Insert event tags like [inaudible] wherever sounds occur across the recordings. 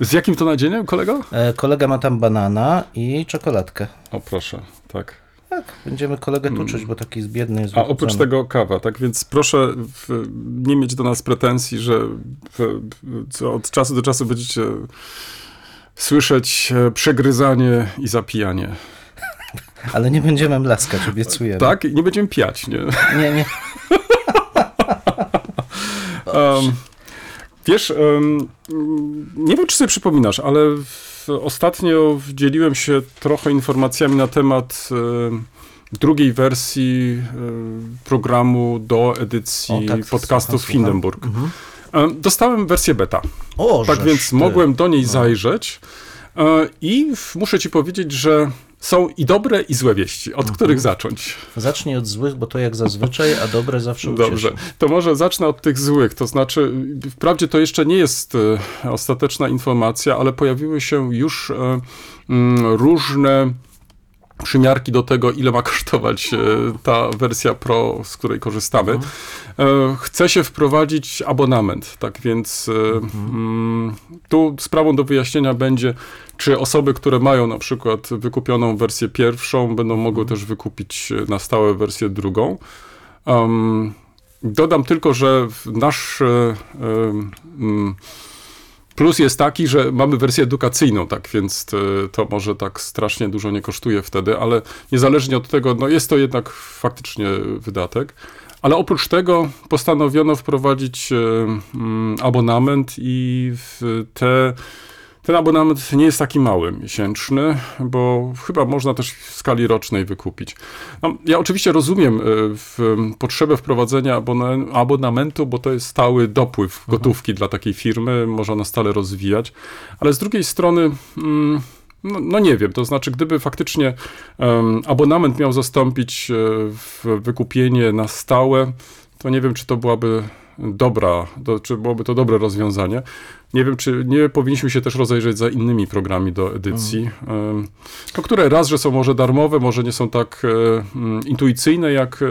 Z jakim to nadzieniem, kolego? E, kolega ma tam banana i czekoladkę. O proszę, tak. Tak, będziemy kolegę tuczyć, bo taki jest biedny. Jest A oprócz tego kawa, tak więc proszę w, nie mieć do nas pretensji, że w, od czasu do czasu będziecie słyszeć e, przegryzanie i zapijanie. [laughs] Ale nie będziemy mlaskać, obiecujemy. Tak? I nie będziemy piać, nie? Nie, nie. [laughs] Um, wiesz, nie wiem, czy sobie przypominasz, ale ostatnio dzieliłem się trochę informacjami na temat em, drugiej wersji programu do edycji O, tak, podcastów słucham. Hindenburg. Em, Dostałem wersję beta, O, tak więc ty. mogłem do niej No. zajrzeć e, i muszę ci powiedzieć, że są i dobre, i złe wieści. Od Mhm. których zacząć? Zacznij od złych, bo to jak zazwyczaj, a dobre zawsze ucieszy. Dobrze, to może zacznę od tych złych. To znaczy, wprawdzie to jeszcze nie jest e, ostateczna informacja, ale pojawiły się już e, mm, różne przymiarki do tego, ile ma [laughs] kosztować e, ta wersja Pro, z której korzystamy. E, Chce się wprowadzić abonament, tak więc e, mm, tu sprawą do wyjaśnienia będzie, czy osoby, które mają na przykład wykupioną wersję pierwszą, będą mogły też wykupić na stałe wersję drugą. Um, dodam tylko, że nasz mm, plus jest taki, że mamy wersję edukacyjną, tak więc to, to może tak strasznie dużo nie kosztuje wtedy, ale niezależnie od tego, no jest to jednak faktycznie wydatek. Ale oprócz tego postanowiono wprowadzić e, mm, abonament i te ten abonament nie jest taki mały, miesięczny, bo chyba można też w skali rocznej wykupić. No, ja oczywiście rozumiem e, w, potrzebę wprowadzenia abona- abonamentu, bo to jest stały dopływ gotówki dla takiej firmy, można stale rozwijać, ale z drugiej strony. Mm, no, no nie wiem, to znaczy, gdyby faktycznie em, abonament miał zastąpić w wykupienie na stałe, to nie wiem, czy to byłaby dobra, to, czy byłoby to dobre rozwiązanie. Nie wiem, czy nie powinniśmy się też rozejrzeć za innymi programami do edycji, no, które raz, że są może darmowe, może nie są tak e, mm, intuicyjne jak e,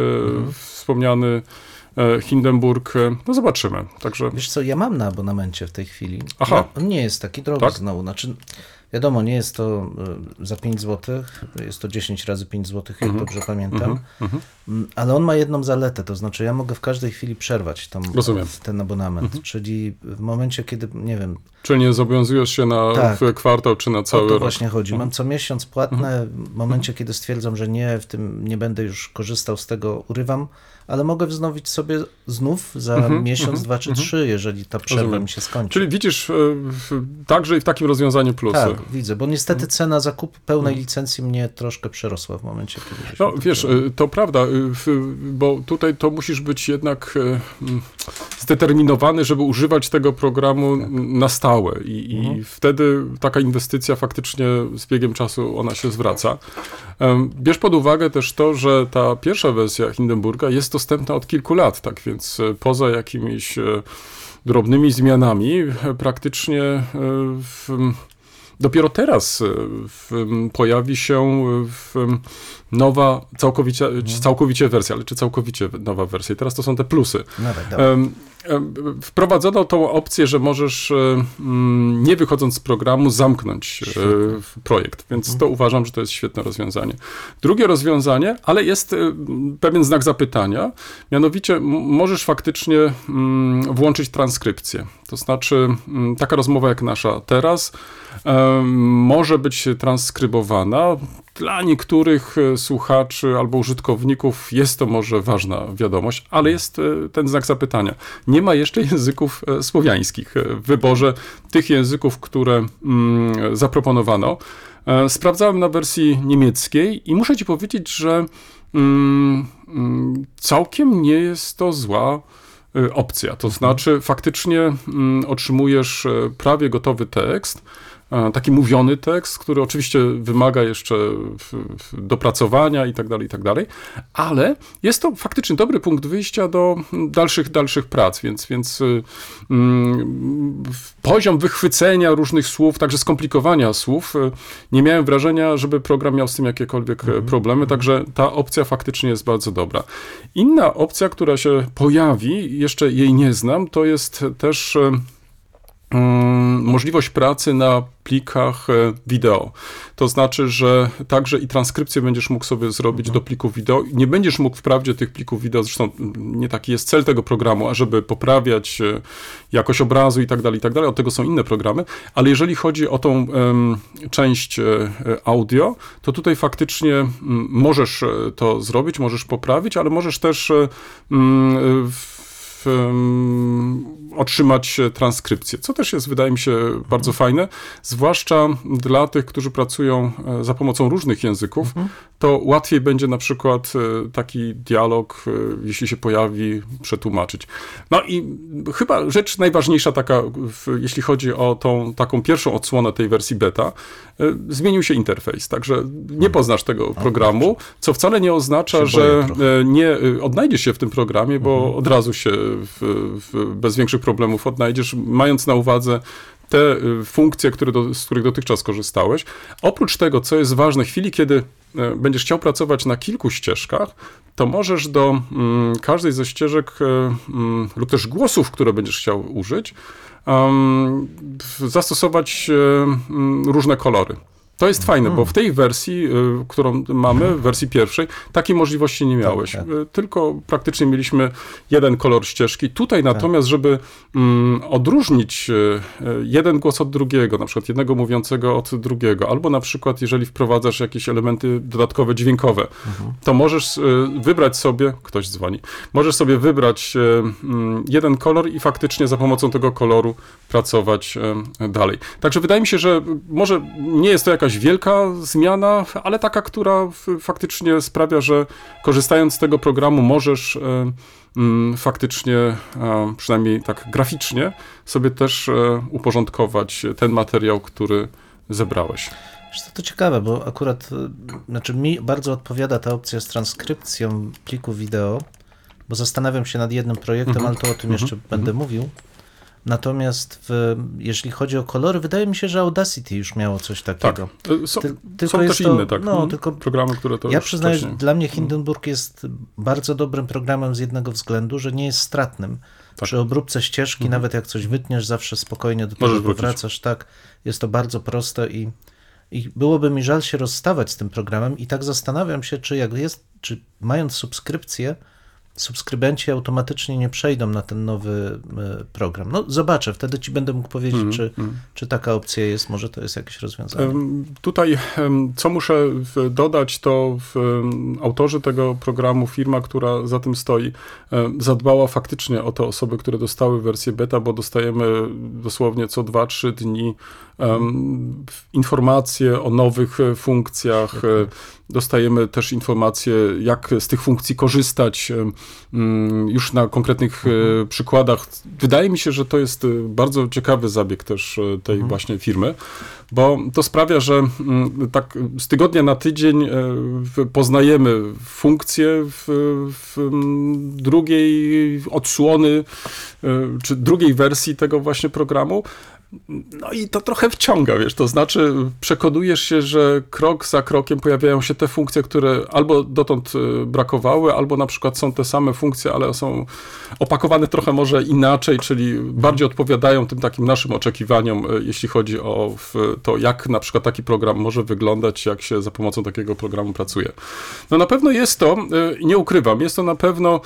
wspomniany e, Hindenburg. No zobaczymy. Także Wiesz co, ja mam na abonamencie w tej chwili. Aha. No, on nie jest taki drogi Tak? znowu. Znaczy, wiadomo, nie jest to y, za 5 zł, jest to 10 razy 5 zł, jak Mhm. dobrze pamiętam. Mm, Ale on ma jedną zaletę, to znaczy ja mogę w każdej chwili przerwać tą, Rozumiem. ten abonament. Czyli w momencie, kiedy, nie wiem, czy nie zobowiązujesz się na Tak. kwartał, czy na o cały to rok? właśnie chodzi. Mam co miesiąc płatne, w momencie, kiedy stwierdzam, że nie, w tym nie będę już korzystał z tego, urywam, ale mogę wznowić sobie znów za miesiąc, dwa czy trzy, jeżeli ta przerwa Rozumiem. mi się skończy. Czyli widzisz e, w- także i w takim rozwiązaniu plusy. Tak, widzę, bo niestety cena zakupu pełnej licencji mnie troszkę przerosła w momencie, kiedy... No wiesz, y, to prawda, y, w- bo tutaj to musisz być jednak y, mm, zdeterminowany, żeby używać tego programu Tak. na stałe i, Mhm. i wtedy taka inwestycja faktycznie z biegiem czasu ona się zwraca. Bierz pod uwagę też to, że ta pierwsza wersja Hindenburga jest dostępna od kilku lat, tak więc y, poza jakimiś y, drobnymi zmianami e, praktycznie e, w, dopiero teraz e, pojawi się e, nowa, całkowicie, całkowicie wersja, ale czy całkowicie nowa wersja. I teraz to są te plusy. Nawet, Wprowadzono tą opcję, że możesz e, nie wychodząc z programu zamknąć projekt, więc to uważam, że to jest świetne rozwiązanie. Drugie rozwiązanie, ale jest pewien znak zapytania, mianowicie możesz faktycznie włączyć transkrypcję. To znaczy taka rozmowa jak nasza teraz może być transkrybowana dla niektórych e, słuchaczy albo użytkowników jest to może ważna wiadomość, ale jest e, ten znak zapytania. Nie ma jeszcze [laughs] języków e, słowiańskich w wyborze tych języków, które mm, zaproponowano. Sprawdzałem na wersji niemieckiej i muszę ci powiedzieć, że mm, mm, całkiem nie jest to zła opcja. To znaczy, faktycznie otrzymujesz prawie gotowy tekst taki mówiony tekst, który oczywiście wymaga jeszcze dopracowania i tak dalej, i tak dalej, ale jest to faktycznie dobry punkt wyjścia do dalszych, dalszych prac, więc, więc y, mm, poziom wychwycenia różnych słów, także skomplikowania słów, y, nie miałem wrażenia, żeby program miał z tym jakiekolwiek mm -hmm. problemy, także ta opcja faktycznie jest bardzo dobra. Inna opcja, która się pojawi, jeszcze jej nie znam, to jest też Mm, możliwość pracy na plikach e, wideo. To znaczy, że także i transkrypcję będziesz mógł sobie zrobić do plików wideo. Nie będziesz mógł wprawdzie tych plików wideo, zresztą nie taki jest cel tego programu, ażeby poprawiać e, jakość obrazu i tak dalej, i tak dalej. Od tego są inne programy, ale jeżeli chodzi o tą um, część e, audio, to tutaj faktycznie um, możesz to zrobić, możesz poprawić, ale możesz też um, w, otrzymać transkrypcję, co też jest, wydaje mi się, bardzo mhm. fajne, zwłaszcza dla tych, którzy pracują e, za pomocą różnych języków, mhm. to łatwiej będzie na przykład e, taki dialog, e, jeśli się pojawi, przetłumaczyć. No i chyba rzecz najważniejsza taka, jeśli chodzi o tą taką pierwszą odsłonę tej wersji beta, zmienił się interfejs, także nie mhm. poznasz tego programu, co wcale nie oznacza, że nie odnajdziesz się w tym programie, bo od razu się w, w, bez większych problemów odnajdziesz, mając na uwadze te y, funkcje, które do, z których dotychczas korzystałeś. Oprócz tego, co jest ważne, w chwili, kiedy e, będziesz chciał pracować na kilku ścieżkach, to możesz do mm, każdej ze ścieżek y, y, lub też głosów, które będziesz chciał użyć, um, zastosować mm, różne kolory. To jest fajne, bo w tej wersji, y, którą mamy, w wersji pierwszej, takiej możliwości nie miałeś. Tak, tak. Y, tylko praktycznie mieliśmy jeden kolor ścieżki. Tutaj tak. natomiast, żeby mm, odróżnić y, jeden głos od drugiego, na przykład jednego mówiącego od drugiego, albo na przykład jeżeli wprowadzasz jakieś elementy dodatkowe, dźwiękowe, mhm. to możesz wybrać sobie, ktoś dzwoni, możesz sobie wybrać mm, jeden kolor i faktycznie za pomocą tego koloru pracować dalej. Także wydaje mi się, że może nie jest to jakaś jakaś wielka zmiana, ale taka, która faktycznie sprawia, że korzystając z tego programu możesz e, mm, faktycznie, e, przynajmniej tak graficznie, sobie też e, uporządkować ten materiał, który zebrałeś. To, to ciekawe, bo akurat znaczy mi bardzo odpowiada ta opcja z transkrypcją pliku wideo, bo zastanawiam się nad jednym projektem, mm -hmm. ale to o tym jeszcze mm -hmm. będę mówił. Natomiast w, jeśli chodzi o kolory, wydaje mi się, że Audacity już miało coś takiego. Tak. Są, Ty, są też to, inne tak, no, mhm. tylko programy, które to Ja przyznaję, że dla mnie Hindenburg jest bardzo dobrym programem z jednego względu, że nie jest stratnym. Tak. Przy obróbce ścieżki, mhm. nawet jak coś wytniesz, zawsze spokojnie do tego wracasz. Tak, jest to bardzo proste i, i byłoby mi żal się rozstawać z tym programem i tak zastanawiam się, czy jak jest, czy mając subskrypcję, subskrybenci automatycznie nie przejdą na ten nowy e, program. No zobaczę, wtedy ci będę mógł powiedzieć, mm, czy, mm. czy taka opcja jest, może to jest jakieś rozwiązanie. Tutaj, co muszę dodać, to autorzy tego programu, firma, która za tym stoi, zadbała faktycznie o te osoby, które dostały wersję beta, bo dostajemy dosłownie co 2-3 dni informacje o nowych e, funkcjach, e, dostajemy też informacje, jak z tych funkcji korzystać mm, już na konkretnych e, mhm. przykładach. Wydaje mi się, że to jest bardzo ciekawy zabieg też tej mhm. właśnie firmy, bo to sprawia, że mm, tak z tygodnia na tydzień poznajemy funkcje w, w mm, drugiej odsłony, czy drugiej wersji tego właśnie programu, no i to trochę wciąga, wiesz, to znaczy przekonujesz się, że krok za krokiem pojawiają się te funkcje, które albo dotąd y, brakowały, albo na przykład są te same funkcje, ale są opakowane trochę może inaczej, czyli bardziej odpowiadają tym takim naszym oczekiwaniom, y, jeśli chodzi o to, jak na przykład taki program może wyglądać, jak się za pomocą takiego programu pracuje. No na pewno jest to, y, nie ukrywam, jest to na pewno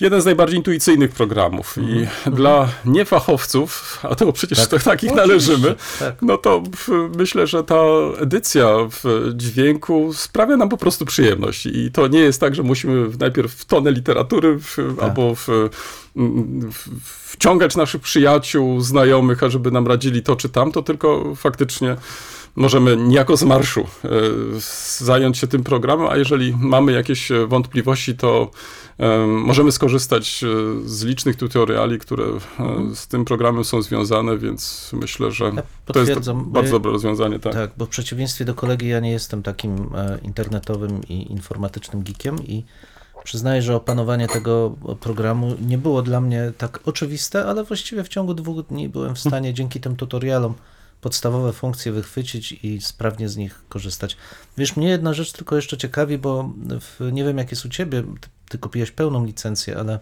jeden z najbardziej intuicyjnych programów i Mhm. [laughs] dla niefachowców, a to przecież Tak. to takich Oczywiście, należymy, tak. no to myślę, że ta edycja w dźwięku sprawia nam po prostu przyjemność i to nie jest tak, że musimy najpierw w tonę literatury w, Tak. albo w, w, wciągać naszych przyjaciół, znajomych, ażeby nam radzili to czy tamto, tylko faktycznie możemy niejako z marszu e, zająć się tym programem, a jeżeli mamy jakieś wątpliwości, to możemy skorzystać e, z licznych tutoriali, które e, z tym programem są związane, więc myślę, że Ja to jest bardzo ja- dobre rozwiązanie. Tak. Tak, bo w przeciwieństwie do kolegi ja nie jestem takim e, internetowym i informatycznym geekiem i przyznaję, że opanowanie tego programu nie było dla mnie tak oczywiste, ale właściwie w ciągu dwóch dni byłem w stanie dzięki tym tutorialom podstawowe funkcje wychwycić i sprawnie z nich korzystać. Wiesz, mnie jedna rzecz tylko jeszcze ciekawi, bo w, nie wiem jak jest u ciebie, ty, kupiłeś pełną licencję, ale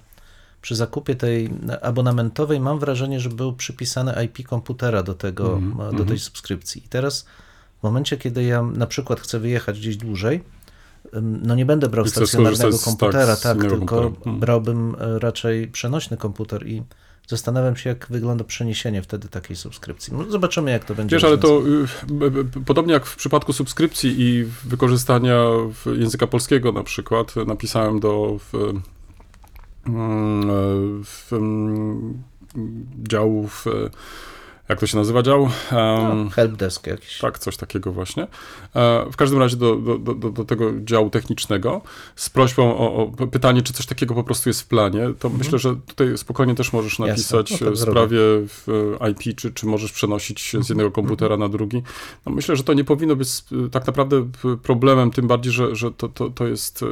przy zakupie tej abonamentowej mam wrażenie, że był przypisany IP komputera do tego, Mhm, do tej subskrypcji. I teraz w momencie, kiedy ja na przykład chcę wyjechać gdzieś dłużej, no nie będę brał chcesz stacjonarnego z- komputera, tak, z tak, tylko komputera. Mhm. brałbym e, raczej przenośny komputer i zastanawiam się, jak wygląda przeniesienie wtedy takiej subskrypcji. No, zobaczymy, jak to będzie. Wiesz, ale to y, podobnie jak w przypadku subskrypcji i wykorzystania w języka polskiego na przykład, napisałem do w, mm, w, mm, działu, w, jak to się nazywa dział? Em, no, helpdesk jakiś. Tak, coś takiego właśnie. E, W każdym razie do, do, do, do tego działu technicznego z prośbą o, o pytanie, czy coś takiego po prostu jest w planie, to myślę, że tutaj spokojnie też możesz napisać No tak w sprawie w IP, czy, czy możesz przenosić się z jednego komputera na drugi. No myślę, że to nie powinno być e, tak naprawdę problemem, tym bardziej, że, że to, to, to jest...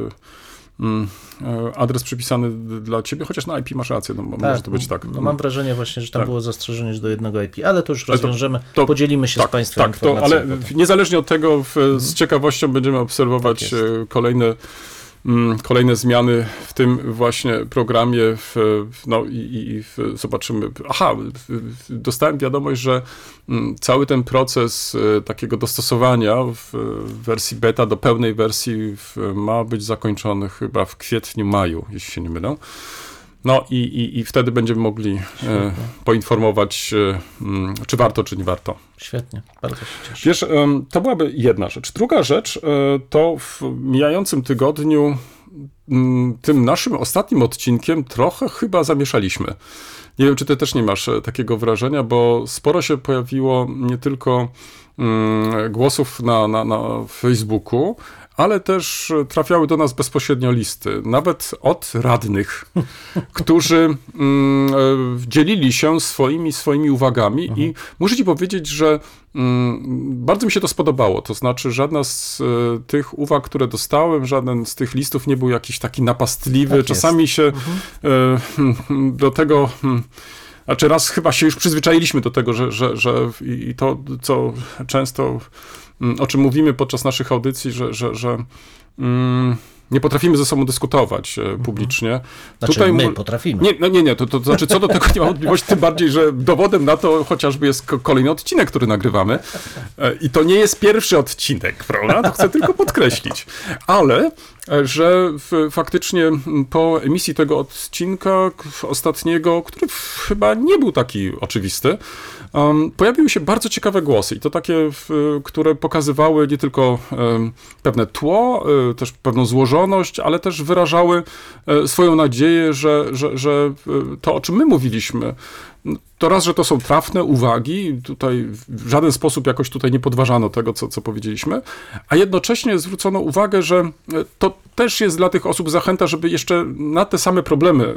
mm, e, Adres przypisany dla ciebie, chociaż na IP masz rację, no, może to być tak. No, mam wrażenie właśnie, że tam Tak. było zastrzeżenie że do jednego IP, ale to już Ale to- rozwiążemy. to- Podzielimy się z Państwem tak, to, ale potem. niezależnie od tego, w, z ciekawością będziemy obserwować Tak e, kolejne, kolejne zmiany w tym właśnie programie. W, no i, i- w, zobaczymy. Aha, dostałem wiadomość, że mm, cały ten proces e, takiego dostosowania w, wersji beta do pełnej wersji ma być zakończony chyba w kwietniu, maju, jeśli się nie mylę. No i, i, i wtedy będziemy mogli e, poinformować, e, mm, czy warto, czy nie warto. Świetnie, bardzo się cieszę. Wiesz, to byłaby jedna rzecz. Druga rzecz, e, to w mijającym tygodniu, mm, tym naszym ostatnim odcinkiem, trochę chyba zamieszaliśmy. Nie wiem, czy ty też nie masz e, takiego wrażenia, bo sporo się pojawiło nie tylko mm, głosów na, na, na Facebooku, ale też e, trafiały do nas bezpośrednio listy, nawet od radnych, [laughs] którzy mm, e, dzielili się swoimi, swoimi uwagami i muszę ci powiedzieć, że mm, bardzo mi się to spodobało. To znaczy, żadna z e, tych uwag, które dostałem, żaden z tych listów nie był jakiś taki napastliwy. Tak. Czasami się e, [laughs] do tego. hmm, Znaczy raz chyba się już przyzwyczailiśmy do tego, że, że, że i to, co często, o czym mówimy podczas naszych audycji, że, że, że mm, nie potrafimy ze sobą dyskutować e, publicznie. Znaczy, my mu- potrafimy. nie, no nie, nie, to, to znaczy co do tego nie mam wątpliwości, [laughs] tym bardziej, że dowodem na to chociażby jest ko- kolejny odcinek, który nagrywamy. E, I to nie jest pierwszy odcinek, prawda? To chcę tylko podkreślić. Ale, e, że w, faktycznie po emisji tego odcinka ostatniego, który chyba nie był taki oczywisty, um, pojawiły się bardzo ciekawe głosy i to takie, w, które pokazywały nie tylko em, pewne tło, też pewną złożoność, ale też wyrażały e, swoją nadzieję, że, że, że e, to, o czym my mówiliśmy, to raz, że to są trafne uwagi, tutaj w żaden sposób jakoś tutaj nie podważano tego, co, co powiedzieliśmy, a jednocześnie zwrócono uwagę, że e, to też jest dla tych osób zachęta, żeby jeszcze na te same problemy,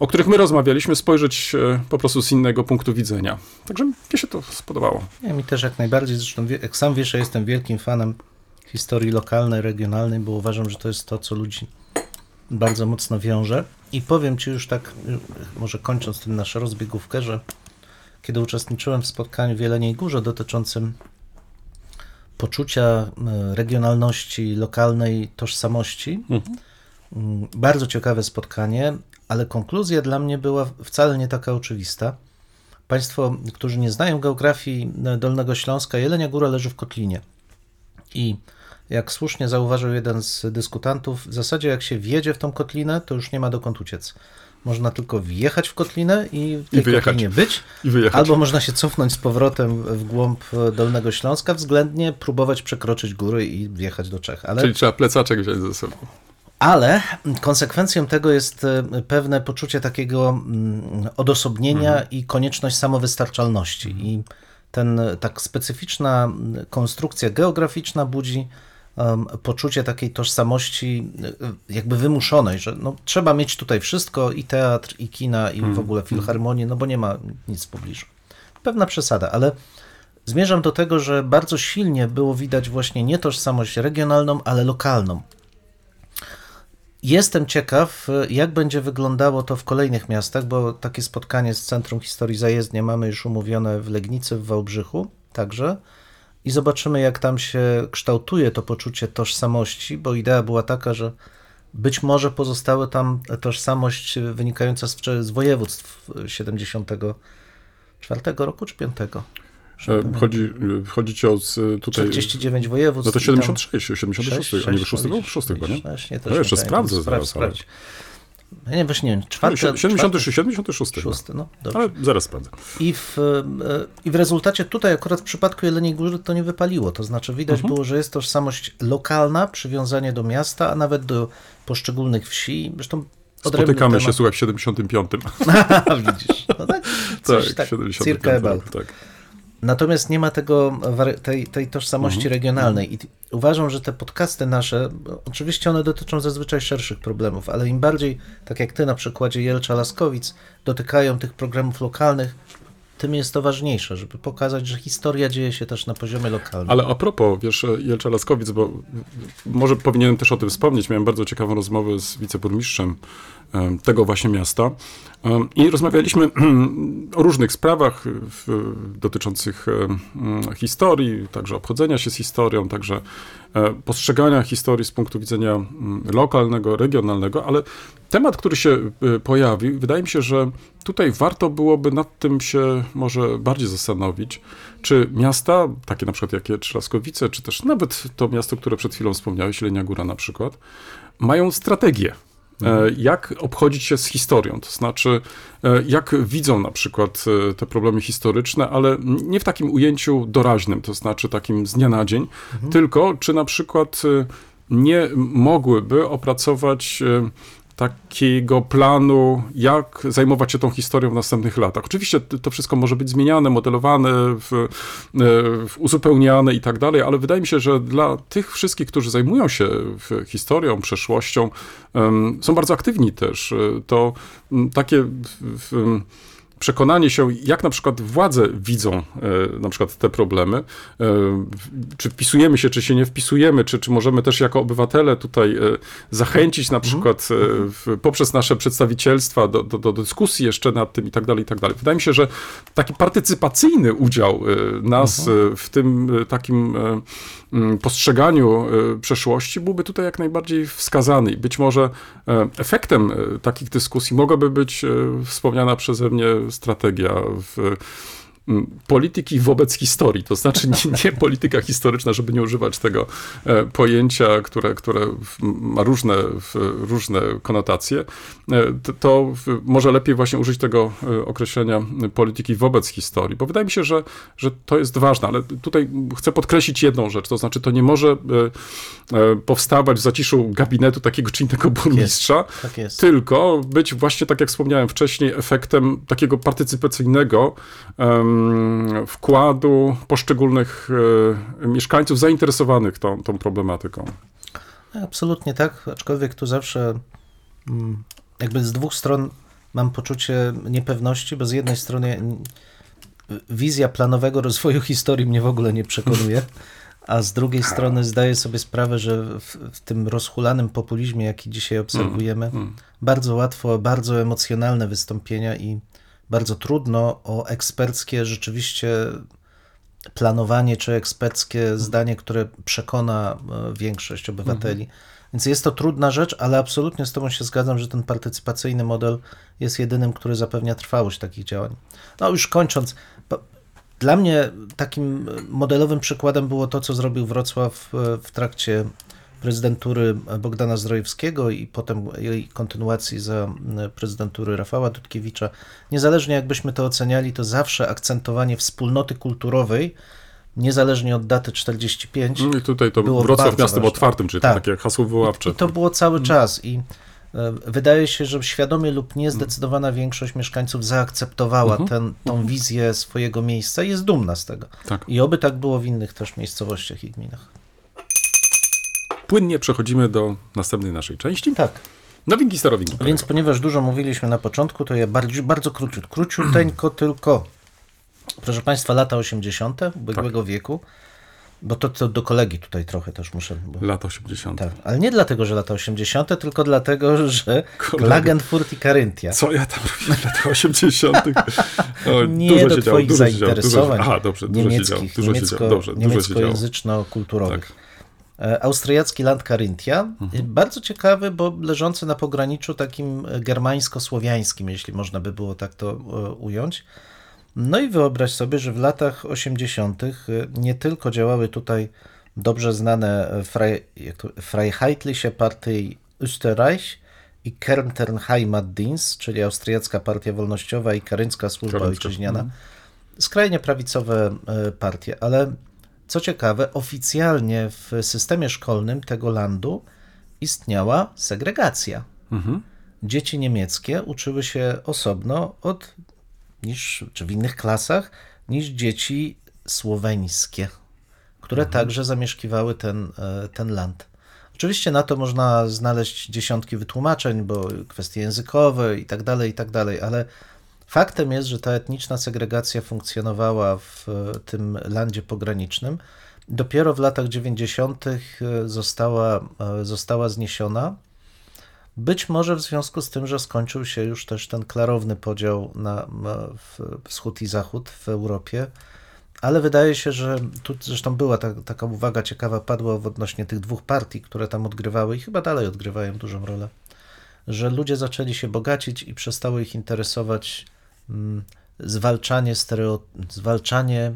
o których my rozmawialiśmy, spojrzeć po prostu z innego punktu widzenia. Także mi się to spodobało. Nie, mi też jak najbardziej, zresztą jak sam wiesz, ja jestem wielkim fanem historii lokalnej, regionalnej, bo uważam, że to jest to, co ludzi bardzo mocno wiąże. I powiem Ci już tak, może kończąc tym naszą rozbiegówkę, że kiedy uczestniczyłem w spotkaniu w Jeleniej Górze dotyczącym poczucia y, regionalności, lokalnej tożsamości, Mm, Bardzo ciekawe spotkanie, ale konkluzja dla mnie była wcale nie taka oczywista. Państwo, którzy nie znają geografii e, Dolnego Śląska, Jelenia Góra leży w Kotlinie. I jak słusznie zauważył jeden z dyskutantów, w zasadzie jak się wjedzie w tą kotlinę, to już nie ma dokąd uciec. Można tylko wjechać w kotlinę i w tej I wyjechać. kotlinie być, albo można się cofnąć z powrotem w głąb Dolnego Śląska, względnie próbować przekroczyć góry i wjechać do Czech. Ale Czyli trzeba plecaczek wziąć ze sobą. ale konsekwencją tego jest e, pewne poczucie takiego mm, odosobnienia i konieczność samowystarczalności. I ten tak specyficzna mm, konstrukcja geograficzna budzi poczucie takiej tożsamości e, jakby wymuszonej, że no, trzeba mieć tutaj wszystko i teatr, i kina, i w ogóle filharmonię, no bo nie ma nic w pobliżu. Pewna przesada, ale zmierzam do tego, że bardzo silnie było widać właśnie nie tożsamość regionalną, ale lokalną. Jestem ciekaw, jak będzie wyglądało to w kolejnych miastach, bo takie spotkanie z Centrum Historii Zajezdnia mamy już umówione w Legnicy, w Wałbrzychu także. I zobaczymy, jak tam się kształtuje to poczucie tożsamości, bo idea była taka, że być może pozostały tam tożsamość wynikająca z, z województw 74 roku czy 5? E, Chodzi, e, chodzi ci o z, tutaj... 49 województw. No to i tam- 76, 76, a nie 6, 6 chyba, nie? Właśnie, też No jeszcze sprawdzę zaraz, Sprawdź, ale- sprawdź. Ja nie, właśnie nie wiem, czwarty, 76, 76 chyba. szósty, no dobrze. Ale zaraz sprawdzę. I w, e, I w rezultacie tutaj akurat w przypadku Jeleniej Góry to nie wypaliło. To znaczy widać Mhm. było, że jest tożsamość lokalna, przywiązanie do miasta, a nawet do poszczególnych wsi. Zresztą Spotykamy się, temat. słuchaj, w 75. [laughs] Widzisz, no tak, coś tak, tak, 75 circa about. roku, tak. Natomiast nie ma tego, tej, tej tożsamości Mhm. regionalnej. I t- uważam, że te podcasty nasze, bo oczywiście one dotyczą zazwyczaj szerszych problemów, ale im bardziej, tak jak ty na przykładzie Jelcza Laskowic, dotykają tych programów lokalnych, tym jest to ważniejsze, żeby pokazać, że historia dzieje się też na poziomie lokalnym. Ale a propos, wiesz, Jelcza Laskowic, bo może powinienem też o tym wspomnieć, miałem bardzo ciekawą rozmowę z wiceburmistrzem em, tego właśnie miasta i rozmawialiśmy [clears throat] o różnych sprawach dotyczących historii, także obchodzenia się z historią, także e, postrzegania historii z punktu widzenia mm, lokalnego, regionalnego, ale temat, który się e, pojawił, wydaje mi się, że tutaj warto byłoby nad tym się może bardziej zastanowić, czy miasta, takie na przykład jak Trzaskowice, czy też nawet to miasto, które przed chwilą wspomniałeś, Lenia Góra na przykład, mają strategię. E, Jak obchodzić się z historią, to znaczy, e, jak widzą na przykład e, te problemy historyczne, ale nie w takim ujęciu doraźnym, to znaczy takim z dnia na dzień, tylko czy na przykład nie mogłyby opracować takiego planu, jak zajmować się tą historią w następnych latach. Oczywiście to wszystko może być zmieniane, modelowane, w, e, w uzupełniane i tak dalej, ale wydaje mi się, że dla tych wszystkich, którzy zajmują się historią, przeszłością, są bardzo aktywni też. E, To takie w, w, przekonanie się, jak na przykład władze widzą e, na przykład te problemy, e, czy wpisujemy się, czy się nie wpisujemy, czy, czy możemy też jako obywatele tutaj e, zachęcić na przykład w, poprzez nasze przedstawicielstwa do, do, do dyskusji jeszcze nad tym i tak dalej, i tak dalej. Wydaje mi się, że taki partycypacyjny udział nas e, w tym takim postrzeganiu przeszłości byłby tutaj jak najbardziej wskazany. Być może efektem takich dyskusji mogłaby być wspomniana przeze mnie strategia w polityki wobec historii, to znaczy nie, nie polityka historyczna, żeby nie używać tego e, pojęcia, które, które ma różne, różne konotacje, e, to, może lepiej właśnie użyć tego e, określenia polityki wobec historii, bo wydaje mi się, że, że to jest ważne, ale tutaj chcę podkreślić jedną rzecz, to znaczy to nie może powstawać w zaciszu gabinetu takiego czy innego burmistrza, tak jest. tylko być właśnie, tak jak wspomniałem wcześniej, efektem takiego partycypacyjnego em, wkładu poszczególnych e, mieszkańców zainteresowanych tą, tą problematyką. Absolutnie tak, aczkolwiek tu zawsze mm, jakby z dwóch stron mam poczucie niepewności, bo z jednej strony mm, wizja planowego rozwoju historii mnie w ogóle nie przekonuje, a z drugiej strony zdaję sobie sprawę, że w, w tym rozhulanym populizmie, jaki dzisiaj obserwujemy, bardzo łatwo, bardzo emocjonalne wystąpienia i bardzo trudno o eksperckie rzeczywiście planowanie czy eksperckie zdanie, które przekona e, większość obywateli. Więc jest to trudna rzecz, ale absolutnie z Tobą się zgadzam, że ten partycypacyjny model jest jedynym, który zapewnia trwałość takich działań. No już kończąc, Dla mnie takim modelowym przykładem było to, co zrobił Wrocław w trakcie prezydentury Bogdana Zdrojewskiego i potem jej kontynuacji za prezydentury Rafała Dudkiewicza. Niezależnie jakbyśmy to oceniali, to zawsze akcentowanie wspólnoty kulturowej, niezależnie od daty 45. No I tutaj to było Wrocław miastem otwartym, czyli tak. takie hasło wywoławcze. I to było cały mm. czas i e, Wydaje się, że świadomie lub nie zdecydowana większość mieszkańców zaakceptowała mhm. ten, tą mhm. wizję swojego miejsca i jest dumna z tego. Tak. I oby tak było w innych też miejscowościach i gminach płynnie przechodzimy do następnej naszej części. Tak. Nowinki starowinki. Więc ponieważ dużo mówiliśmy na początku, to ja bardzo, bardzo króciut, króciuteńko [clears throat] tylko, proszę Państwa, lata 80. ubiegłego tak. wieku, bo to, to do kolegi tutaj trochę też muszę. Bo... Lata 80. Tak, ale nie dlatego, że lata 80., tylko dlatego, że Klagenfurt i Karyntia. Co ja tam robię w latach 80.? [laughs] O, nie do Twoich zainteresowań. Aha, dobrze, dużo niemieckich, się niemiecko, dobrze, niemieckojęzyczno-kulturowych. Tak. E, austriacki Land Carinthia. Mhm. Bardzo ciekawy, bo leżący na pograniczu takim germańsko-słowiańskim, jeśli można by było tak to e, ująć. No i wyobraź sobie, że w latach 80. E, nie tylko działały tutaj dobrze znane Freiheitliche Partei Österreich i Kerntenheimatdienst, czyli austriacka partia wolnościowa i karyncka służba Karyncka. ojczyźniana. Mhm. Skrajnie prawicowe partie, ale co ciekawe, oficjalnie w systemie szkolnym tego landu istniała segregacja. Mhm. Dzieci niemieckie uczyły się osobno od niż, czy w innych klasach niż dzieci słoweńskie, które mhm. także zamieszkiwały ten, e, ten land. Oczywiście na to można znaleźć dziesiątki wytłumaczeń, bo kwestie językowe i tak dalej, i tak dalej, ale Faktem jest, że ta etniczna segregacja funkcjonowała w e, tym landzie pogranicznym. Dopiero w latach 90. E, została, e, została zniesiona. Być może w związku z tym, że skończył się już też ten klarowny podział na wschód i zachód w Europie, ale wydaje się, że tu zresztą była ta, taka uwaga ciekawa, padła odnośnie tych dwóch partii, które tam odgrywały i chyba dalej odgrywają dużą rolę, że ludzie zaczęli się bogacić i przestało ich interesować zwalczanie, stereo, zwalczanie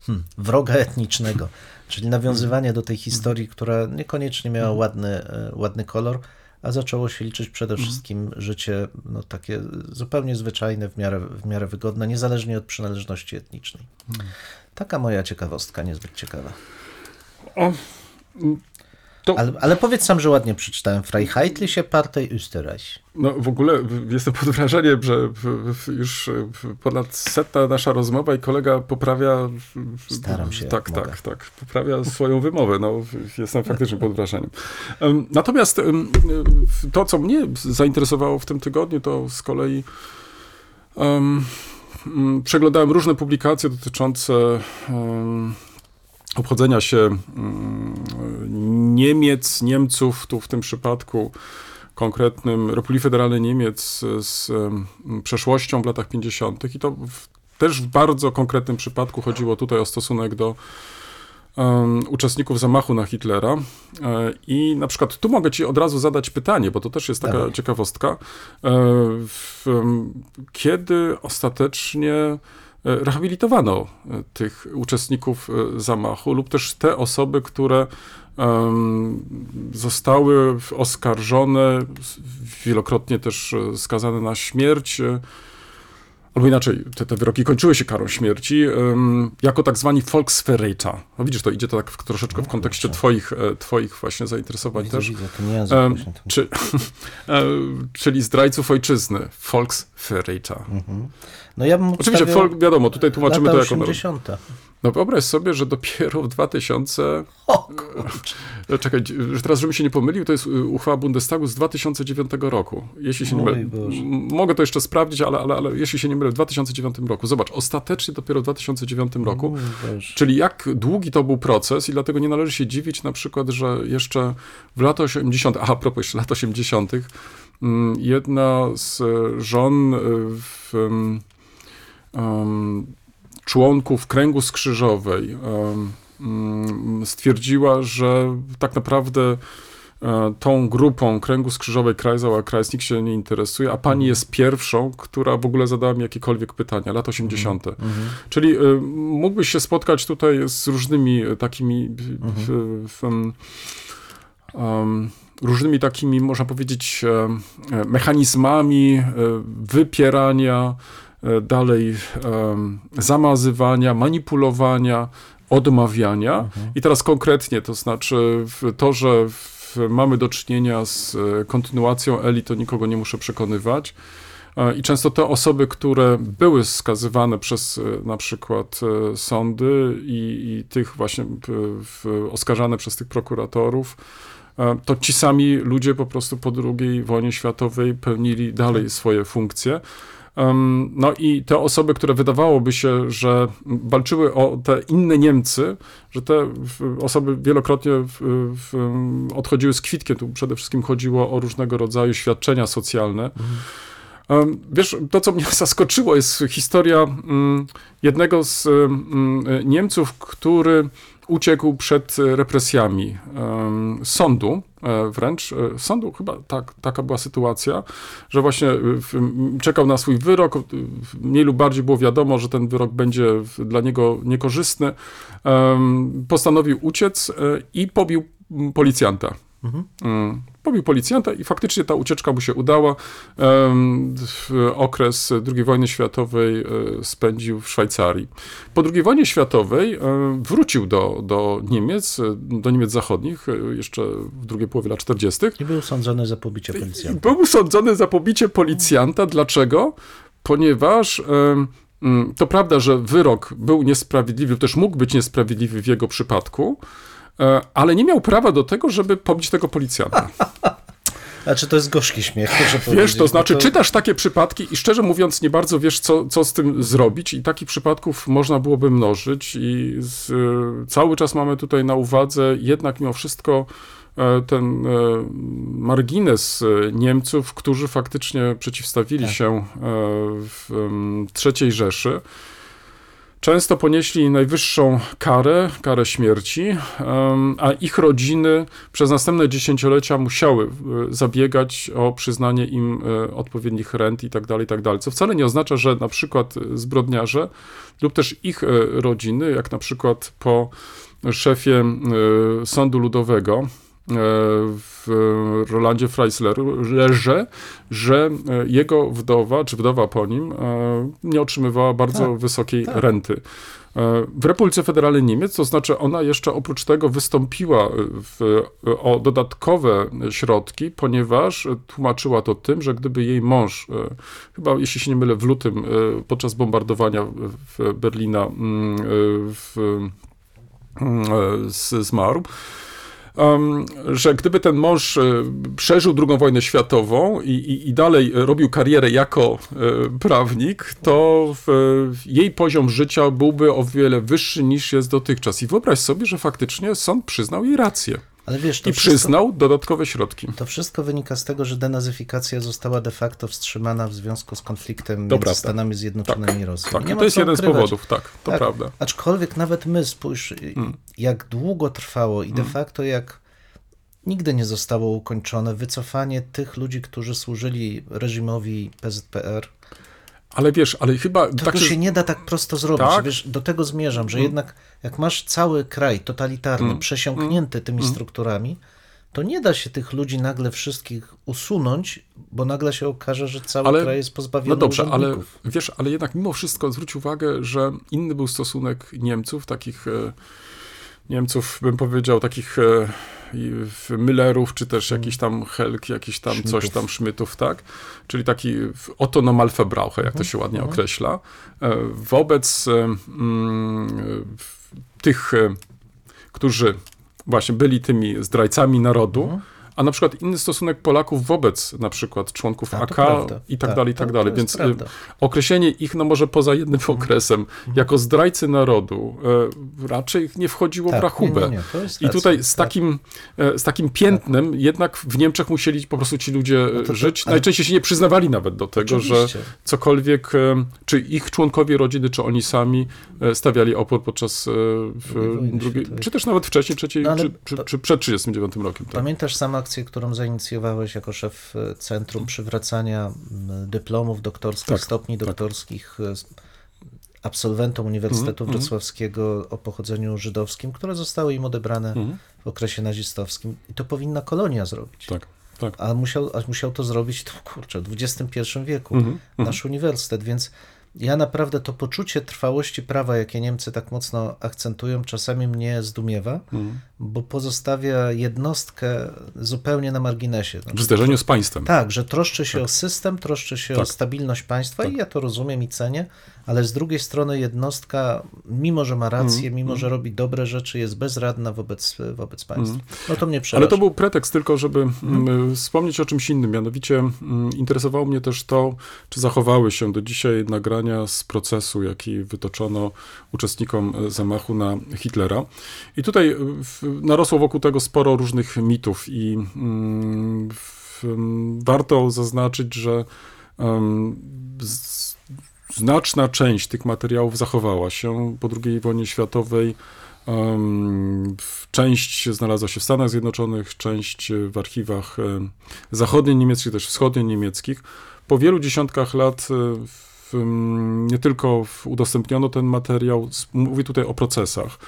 hmm, wroga etnicznego, czyli nawiązywanie do tej historii, która niekoniecznie miała ładny, e, ładny kolor, a zaczęło się liczyć przede wszystkim życie no, takie zupełnie zwyczajne, w miarę, w miarę wygodne, niezależnie od przynależności etnicznej. Mhm. Taka moja ciekawostka, niezbyt ciekawa. O, to... Ale, ale, powiedz sam, że ładnie przeczytałem. Freiheitliche Partei Österreich. No w ogóle jestem pod wrażeniem, że już ponad setna nasza rozmowa i kolega poprawia... Staram się. Tak, tak, tak. Poprawia swoją wymowę. No, jestem faktycznie pod wrażeniem. Natomiast to, co mnie zainteresowało w tym tygodniu, to z kolei um, przeglądałem różne publikacje dotyczące um, obchodzenia się mm, Niemiec, Niemców, tu w tym przypadku konkretnym Republiki Federalnej Niemiec z przeszłością w latach 50. I to w, też w bardzo konkretnym przypadku chodziło tutaj o stosunek do um, uczestników zamachu na Hitlera. E, I na przykład tu mogę ci od razu zadać pytanie, bo to też jest taka Dawaj. ciekawostka. E, w, kiedy ostatecznie rehabilitowano e, tych uczestników e, zamachu lub też te osoby, które zostały oskarżone, wielokrotnie też skazane na śmierć albo inaczej, te, te wyroki kończyły się karą śmierci, um, jako tak zwani Volksverräter. No widzisz, to idzie to tak w, troszeczkę w no, kontekście twoich, e, twoich właśnie zainteresowań widzę, też. Widzę, to nie język, um, czy, [laughs] e, czyli zdrajców ojczyzny, Volksverräter. Mhm. No ja bym Oczywiście, wiadomo, tutaj tłumaczymy to jako... 80. No wyobraź sobie, że dopiero w 2000... O no, Czekaj, że teraz, żebym się nie pomylił, to jest uchwała Bundestagu z 2009 roku. Jeśli się nie mylę, mogę to jeszcze sprawdzić, ale, ale, ale jeśli się nie mylę, w 2009 roku. Zobacz, ostatecznie dopiero w 2009 roku. Czyli jak długi to był proces i dlatego nie należy się dziwić na przykład, że jeszcze w latach 80., a propos jeszcze lat 80., mm, jedna z żon y, w, um, członków kręgu skrzyżowej um, stwierdziła, że tak naprawdę e, tą grupą kręgu skrzyżowej Kreisauer Kreis nikt się nie interesuje, a pani Mhm. jest pierwszą, która w ogóle zadała mi jakiekolwiek pytania, lat 80. Mhm. Czyli y, mógłbyś się spotkać tutaj z różnymi y, takimi w- em, różnymi takimi, można powiedzieć, e, mechanizmami e, wypierania, e, dalej em, zamazywania, manipulowania, odmawiania. Mhm. I teraz konkretnie, to znaczy to, że mamy do czynienia z e, kontynuacją Eli, to nikogo nie muszę przekonywać. E, I często te osoby, które były skazywane przez e, na przykład e, sądy i, i tych właśnie oskarżane przez tych prokuratorów, e, to ci sami ludzie po prostu po II wojnie światowej pełnili dalej swoje funkcje. No i te osoby, które wydawałoby się, że walczyły o te inne Niemcy, że te osoby wielokrotnie odchodziły z kwitkiem. Tu przede wszystkim chodziło o różnego rodzaju świadczenia socjalne. Wiesz, to co mnie [laughs] zaskoczyło jest historia mm, jednego z mm, Niemców, który uciekł przed represjami sądu, wręcz e, sądu, chyba tak, taka była sytuacja, że właśnie e, czekał na swój wyrok, e, mniej lub bardziej było wiadomo, że ten wyrok będzie dla niego niekorzystny, postanowił uciec e, i pobił m, Mm. Pobił policjanta i faktycznie ta ucieczka mu się udała. W okres II wojny światowej e, spędził w Szwajcarii. Po II wojnie światowej e, wrócił do, do Niemiec, e, do Niemiec zachodnich, jeszcze w drugiej połowie lat 40. I był sądzony za pobicie policjanta. Był sądzony za pobicie policjanta. Dlaczego? Ponieważ mm, to prawda, że wyrok był niesprawiedliwy, też mógł być niesprawiedliwy w jego przypadku, ale nie miał prawa do tego, żeby pobić tego policjanta. [laughs] Znaczy to jest gorzki śmiech, Wiesz, to znaczy, czytasz takie przypadki i szczerze mówiąc, nie bardzo wiesz, co, co z tym zrobić, i takich przypadków można byłoby mnożyć, i z, y, cały czas mamy tutaj na uwadze jednak mimo wszystko e, ten e, margines e, Niemców, którzy faktycznie przeciwstawili Tak. się e, w III Rzeszy. Często ponieśli najwyższą karę, karę śmierci, a ich rodziny przez następne dziesięciolecia musiały zabiegać o przyznanie im e, odpowiednich rent i tak dalej, i tak. Co wcale nie oznacza, że na przykład zbrodniarze lub też ich e, rodziny, jak na przykład po szefie e, Sądu Ludowego, w Rolandzie Freislerze, że e, jego wdowa, czy wdowa po nim, e, nie otrzymywała bardzo Tak, wysokiej tak. renty. E, W Republice Federalnej Niemiec, to znaczy ona jeszcze oprócz tego wystąpiła w, o dodatkowe środki, ponieważ tłumaczyła to tym, że gdyby jej mąż, chyba jeśli się nie mylę, w lutym podczas bombardowania w Berlina mm, e, w, mm, zmarł, że gdyby ten mąż e, przeżył II wojnę światową i, i, i dalej robił karierę jako e, prawnik, to w, jej poziom życia byłby o wiele wyższy niż jest dotychczas. I wyobraź sobie, że faktycznie sąd przyznał jej rację Ale wiesz, to i wszystko, przyznał dodatkowe środki. to wszystko wynika z tego, że denazyfikacja została de facto wstrzymana w związku z konfliktem To między. Stanami Zjednoczonymi i Rosją. Tak, to jest jeden z ukrywać. powodów, tak, to Tak, prawda. Aczkolwiek nawet my, spójrz, Mm. jak długo trwało i de facto jak nigdy nie zostało ukończone wycofanie tych ludzi, którzy służyli reżimowi PZPR. Ale wiesz, ale chyba Tego tak się nie da tak prosto zrobić. Tak? Wiesz, do tego zmierzam, że Mm. jednak jak masz cały kraj totalitarny, Mm. przesiąknięty tymi Mm. strukturami, to nie da się tych ludzi nagle wszystkich usunąć, bo nagle się okaże, że cały Ale- kraj jest pozbawiony No dobrze, ale wiesz, ale jednak mimo wszystko zwróć uwagę, że inny był stosunek Niemców, takich e, Niemców, bym powiedział, takich e, Müllerów, czy też jakiś tam Helk, jakiś tam coś tam Szmytów, tak? Czyli taki Normalverbraucher, jak to się ładnie określa, e, wobec e, mm, tych, e, którzy właśnie byli tymi zdrajcami narodu, a na przykład inny stosunek Polaków wobec na przykład członków AK prawda. i tak, dalej, i tak to- dalej. to Więc y, prawda. określenie ich, no może poza jednym Mhm. okresem, jako zdrajcy narodu, e, raczej nie wchodziło w Tak, rachubę. nie, nie, I tutaj z tak. takim, e, z takim piętnem jednak w Niemczech musieli po prostu ci ludzie No to- żyć. Najczęściej się nie przyznawali nawet do tego, że Oczywiście. cokolwiek, e, czy ich członkowie rodziny, czy oni sami e, stawiali opór podczas Drugiej drugiej, czy też nawet wcześniej, trzeciej, No czy, czy, czy przed 39 rokiem. Tak? Pamiętasz sama akcję, którą zainicjowałeś jako szef e, Centrum Przywracania Dyplomów Doktorskich, tak, Stopni tak. Doktorskich absolwentom Uniwersytetu mm, Wrocławskiego o pochodzeniu żydowskim, które zostały im odebrane mm. w okresie nazistowskim. I to powinna kolonia zrobić. Tak. Tak. A, musiał, a musiał to zrobić, to kurczę, w XXI wieku, mm -hmm. nasz uniwersytet, więc ja naprawdę to poczucie trwałości prawa, jakie Niemcy tak mocno akcentują, czasami mnie zdumiewa, mm. bo pozostawia jednostkę zupełnie na marginesie. Znaczy, w zderzeniu z państwem. Tak, że troszczy się tak. o system, troszczy się tak. o stabilność państwa tak. i ja to rozumiem i cenię, ale z drugiej strony jednostka, mimo że ma rację, mm. mimo że robi dobre rzeczy, jest bezradna wobec, wobec państwa. Mm. No to mnie przeraża. Ale to był pretekst tylko, żeby mm. wspomnieć o czymś innym, mianowicie mm, interesowało mnie też to, czy zachowały się do dzisiaj nagrania z procesu, jaki wytoczono uczestnikom e, zamachu na Hitlera. I tutaj e, narosło wokół tego sporo różnych mitów i mm, warto zaznaczyć, że znaczna część tych materiałów zachowała się po II wojnie światowej. Część znalazła się w Stanach Zjednoczonych, część w archiwach e, zachodnio-niemieckich, też wschodnio-niemieckich. Po wielu dziesiątkach lat nie tylko udostępniono ten materiał, mówię tutaj o procesach,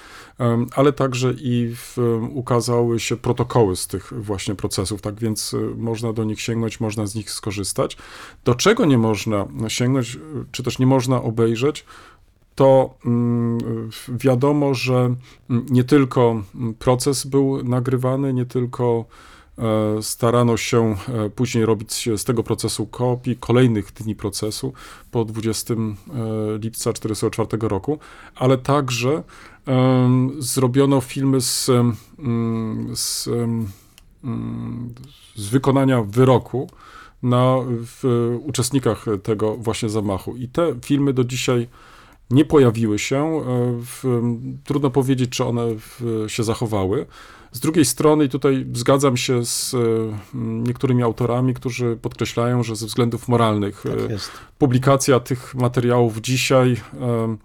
ale także i w, ukazały się protokoły z tych właśnie procesów, tak więc e, można do nich sięgnąć, można z nich skorzystać. Do czego nie można sięgnąć, czy też nie można obejrzeć, to wiadomo, że nie tylko proces był nagrywany, nie tylko E, starano się e, później robić z tego procesu kopii kolejnych dni procesu po 20 e, lipca 1944 roku, ale także zrobiono filmy z, z, z wykonania wyroku na uczestnikach tego właśnie zamachu. I te filmy do dzisiaj nie pojawiły się. W, trudno powiedzieć, czy one w, się zachowały. Z drugiej strony, i tutaj zgadzam się z e, niektórymi autorami, którzy podkreślają, że ze względów moralnych tak e, publikacja tych materiałów dzisiaj e,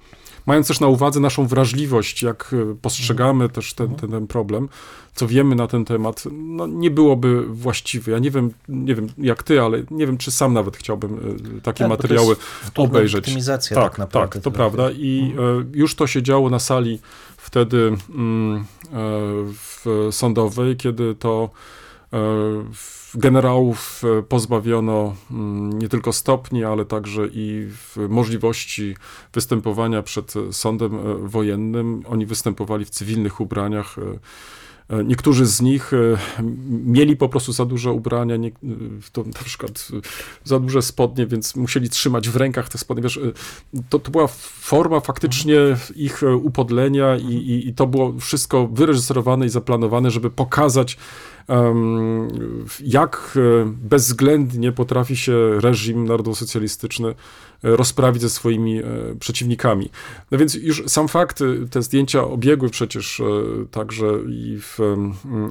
mając też na uwadze naszą wrażliwość, jak postrzegamy mhm. też ten, ten, ten, problem, co wiemy na ten temat, no nie byłoby właściwe. Ja nie wiem, nie wiem jak ty, ale nie wiem, czy sam nawet chciałbym takie tak, materiały obejrzeć. Optymizacja tak, tak, naprawdę, tak to prawda. I mhm. już to się działo na sali wtedy mm, w sądowej, kiedy to e, generałów e, pozbawiono mm, nie tylko stopni, ale także i możliwości występowania przed sądem e, wojennym. Oni występowali w cywilnych ubraniach E, niektórzy z nich e, mieli po prostu za duże ubrania, nie, e, to na przykład za duże spodnie, więc musieli trzymać w rękach te spodnie. Wiesz, to, to była forma faktycznie ich upodlenia i, i, i to było wszystko wyreżyserowane i zaplanowane, żeby pokazać jak bezwzględnie potrafi się reżim narodowosocjalistyczny rozprawić ze swoimi e, przeciwnikami. No więc już sam fakt, e, te zdjęcia obiegły przecież e, także i w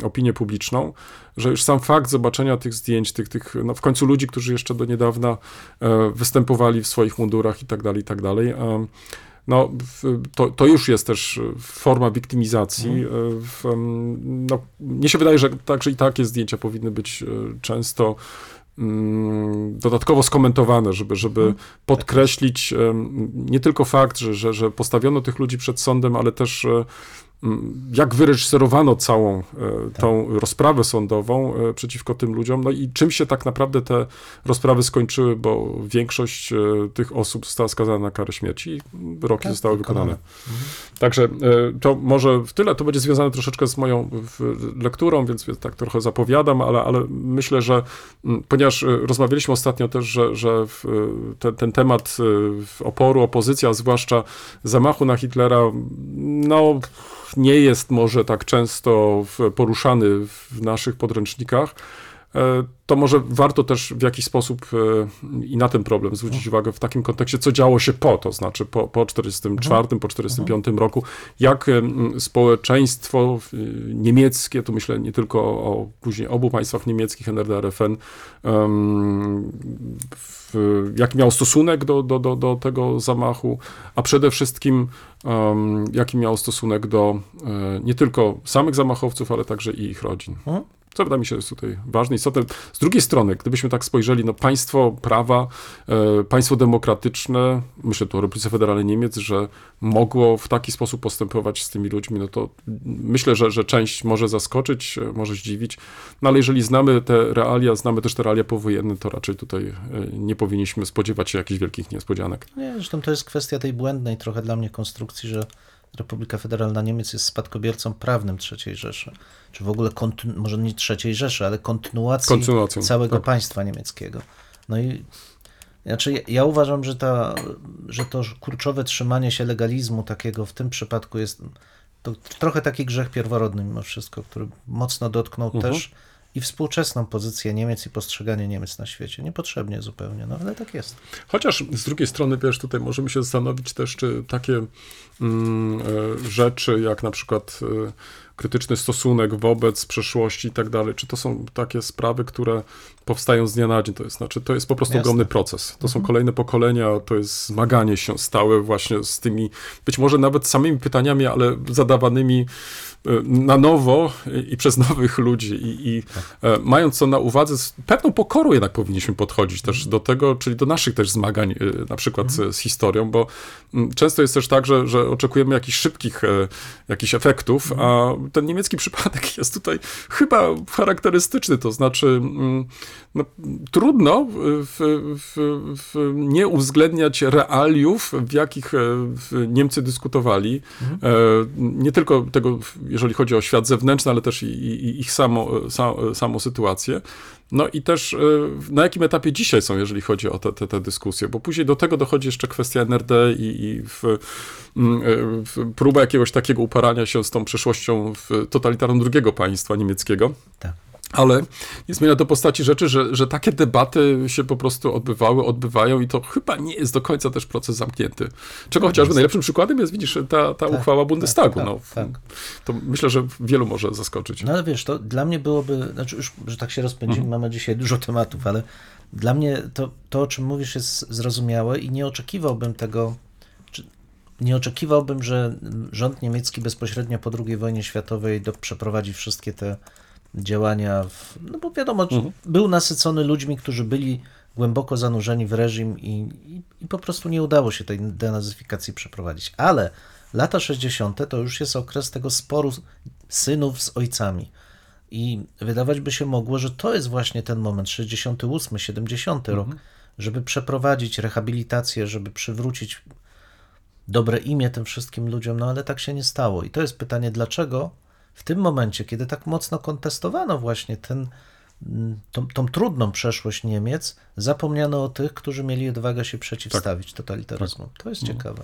opinię publiczną, że już sam fakt zobaczenia tych zdjęć, tych, tych no w końcu ludzi, którzy jeszcze do niedawna występowali w swoich mundurach i tak dalej, i tak dalej, no, to, to już jest też forma wiktymizacji. Mhm. No, mnie się wydaje, że także i takie zdjęcia powinny być często dodatkowo skomentowane, żeby, żeby mhm. podkreślić nie tylko fakt, że, że, że postawiono tych ludzi przed sądem, ale też e, jak wyreżyserowano całą e, tak. tą rozprawę sądową e, przeciwko tym ludziom, no i czym się tak naprawdę te rozprawy skończyły, bo większość e, tych osób została skazana na karę śmierci i wyroki tak, zostały wykonane. Mhm. Także to może w tyle, to będzie związane troszeczkę z moją lekturą, więc tak trochę zapowiadam, ale, ale myślę, że ponieważ rozmawialiśmy ostatnio też, że, że ten, ten temat oporu, opozycja, zwłaszcza zamachu na Hitlera, no nie jest może tak często poruszany w naszych podręcznikach, to może warto też w jakiś sposób e, i na ten problem zwrócić uwagę w takim kontekście, co działo się po, to znaczy po, po 44, mhm. po 45 mhm. roku, jak społeczeństwo niemieckie, tu myślę nie tylko o później obu państwach niemieckich, NRD, RFN, jaki miał stosunek do, do, do, do tego zamachu, a przede wszystkim jaki miał stosunek do e, nie tylko samych zamachowców, ale także i ich rodzin. Mhm. Co wydaje mi się jest tutaj ważne, istotne. Z drugiej strony, gdybyśmy tak spojrzeli, no państwo prawa, e, państwo demokratyczne, myślę tu o Republice Federalnej Niemiec, że mogło w taki sposób postępować z tymi ludźmi, no to myślę, że, że część może zaskoczyć, e, może zdziwić, no ale jeżeli znamy te realia, znamy też te realia powojenne, to raczej tutaj e, nie powinniśmy spodziewać się jakichś wielkich niespodzianek. Nie, zresztą to jest kwestia tej błędnej trochę dla mnie konstrukcji, że Republika Federalna Niemiec jest spadkobiercą prawnym III Rzeszy, czy w ogóle, może nie III Rzeszy, ale kontynuacji całego tak. państwa niemieckiego. No i znaczy, ja, ja uważam, że, ta, że to kurczowe trzymanie się legalizmu takiego w tym przypadku jest to trochę taki grzech pierworodny mimo wszystko, który mocno dotknął Mhm. też i współczesną pozycję Niemiec i postrzeganie Niemiec na świecie. Niepotrzebnie zupełnie, no ale tak jest. Chociaż z drugiej strony, wiesz, tutaj możemy się zastanowić też, czy takie mm, e, rzeczy, jak na przykład e, krytyczny stosunek wobec przeszłości i tak dalej, czy to są takie sprawy, które powstają z dnia na dzień, to jest, znaczy, to jest po prostu Jasne. ogromny proces. To są kolejne pokolenia, to jest zmaganie się stałe właśnie z tymi, być może nawet samymi pytaniami, ale zadawanymi na nowo i, przez nowych ludzi. I, i e, mając to na uwadze, z pewną pokorą jednak powinniśmy podchodzić też do tego, czyli do naszych też zmagań, e, na przykład z, z historią, bo często jest też tak, że, że oczekujemy jakichś szybkich e, jakichś efektów, a ten niemiecki przypadek jest tutaj chyba charakterystyczny, to znaczy no, trudno w, w, w nie uwzględniać realiów, w jakich e, Niemcy dyskutowali. E, Nie tylko tego, jeżeli chodzi o świat zewnętrzny, ale też i, i ich samo, sa, samą sytuację. No i też e, na jakim etapie dzisiaj są, jeżeli chodzi o te, te, te dyskusje, bo później do tego dochodzi jeszcze kwestia NRD i, i w, e, w próba jakiegoś takiego uparania się z tą przeszłością totalitarną drugiego państwa niemieckiego. Tak. Ale nie zmienia to postaci rzeczy, że, że takie debaty się po prostu odbywały, odbywają i to chyba nie jest do końca też proces zamknięty. Czego chociażby najlepszym przykładem jest, widzisz, ta, ta Tak, uchwała Bundestagu. tak, no, tak. To myślę, że wielu może zaskoczyć. No ale wiesz, to dla mnie byłoby, znaczy już, że tak się rozpędzimy, Mhm. mamy dzisiaj dużo tematów, ale dla mnie to, to, o czym mówisz, jest zrozumiałe i nie oczekiwałbym tego, nie oczekiwałbym, że rząd niemiecki bezpośrednio po II wojnie światowej do, przeprowadzi wszystkie te działania, w, no bo wiadomo, Mhm. był nasycony ludźmi, którzy byli głęboko zanurzeni w reżim i, i, i po prostu nie udało się tej denazyfikacji przeprowadzić. Ale lata 60. to już jest okres tego sporu synów z ojcami. I wydawać by się mogło, że to jest właśnie ten moment, 68, 70 rok, żeby przeprowadzić rehabilitację, żeby przywrócić dobre imię tym wszystkim ludziom, no ale tak się nie stało. I to jest pytanie, dlaczego w tym momencie, kiedy tak mocno kontestowano właśnie ten, mm, tą, tą trudną przeszłość Niemiec, zapomniano o tych, którzy mieli odwagę się przeciwstawić totalitaryzmu. To jest ciekawe.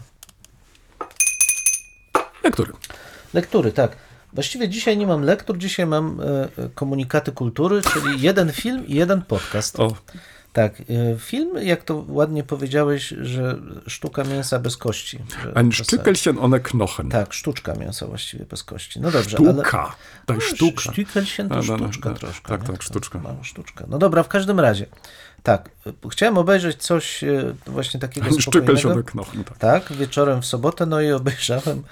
Lektury. Lektury, tak. Właściwie dzisiaj nie mam lektur, dzisiaj mam e, e, komunikaty kultury, czyli jeden film i jeden podcast. O, Tak, e, film, jak to ładnie powiedziałeś, że sztuka mięsa bez kości. ein Stückelchen ohne Knochen. Tak, sztuczka mięsa właściwie bez kości. No dobrze, ale... Sztuka. Daj No, sztuka. Sztykelchen to No, no, no, sztuczka no, troszkę. tak, tak, To sztuczka. Mała sztuczka. No dobra, w każdym razie. Tak, y, chciałem obejrzeć coś y, właśnie takiego Ein Stückelchen spokojnego. ohne Knochen. Tak. Tak, wieczorem w sobotę, no i obejrzałem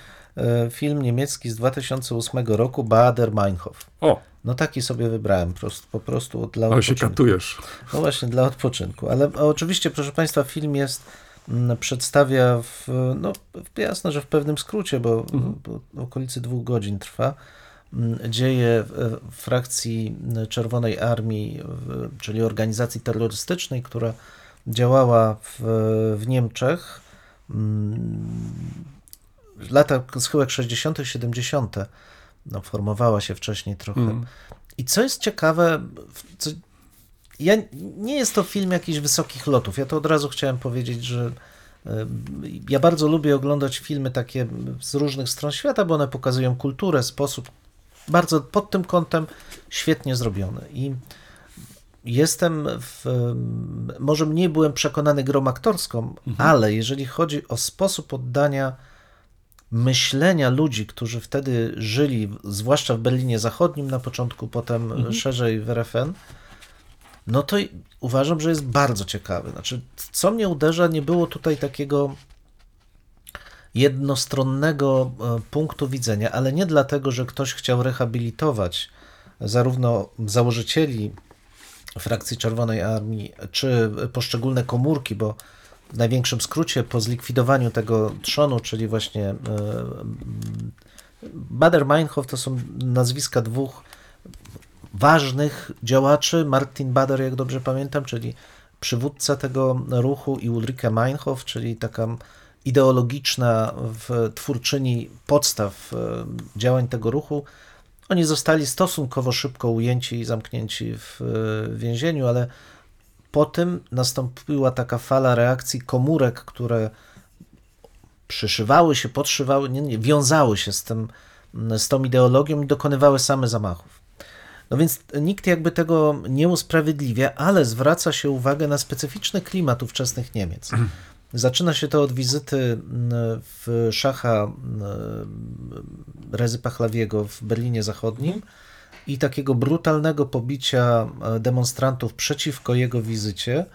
film niemiecki z 2008 roku, Bader Meinhof. O, No taki sobie wybrałem, prost, po prostu dla ale się odpoczynku. katujesz. No właśnie, dla odpoczynku. Ale oczywiście, proszę Państwa, film jest, mm, przedstawia w, no jasne, że w pewnym skrócie, bo, bo w okolicy dwóch godzin trwa, mm, dzieje frakcji Czerwonej Armii, czyli organizacji terrorystycznej, która działała w, w Niemczech mm, w latach schyłek 60., 70., no, formowała się wcześniej trochę. Mm. I co jest ciekawe, co, ja, nie jest to film jakichś wysokich lotów. Ja to od razu chciałem powiedzieć, że e, ja bardzo lubię oglądać filmy takie z różnych stron świata, bo one pokazują kulturę, sposób bardzo pod tym kątem świetnie zrobiony. I jestem w, może mniej byłem przekonany grą aktorską, ale jeżeli chodzi o sposób oddania myślenia ludzi, którzy wtedy żyli, zwłaszcza w Berlinie Zachodnim na początku, potem szerzej w RFN, no to uważam, że jest bardzo ciekawy. Znaczy, co mnie uderza, nie było tutaj takiego jednostronnego e, punktu widzenia, ale nie dlatego, że ktoś chciał rehabilitować zarówno założycieli frakcji Czerwonej Armii, czy poszczególne komórki, bo w największym skrócie po zlikwidowaniu tego trzonu, czyli właśnie e, Bader-Meinhof to są nazwiska dwóch ważnych działaczy. Martin Bader, jak dobrze pamiętam, czyli przywódca tego ruchu i Ulrike Meinhof, czyli taka ideologiczna twórczyni podstaw e, działań tego ruchu. Oni zostali stosunkowo szybko ujęci i zamknięci w e, więzieniu, ale po tym nastąpiła taka fala reakcji komórek, które przyszywały się, podszywały, nie, nie, wiązały się z, tym, z tą ideologią i dokonywały same zamachów. No więc nikt jakby tego nie usprawiedliwia, ale zwraca się uwagę na specyficzny klimat ówczesnych Niemiec. [clears throat] Zaczyna się to od wizyty w szacha Rezy Pachlawiego w Berlinie Zachodnim i takiego brutalnego pobicia demonstrantów przeciwko jego wizycie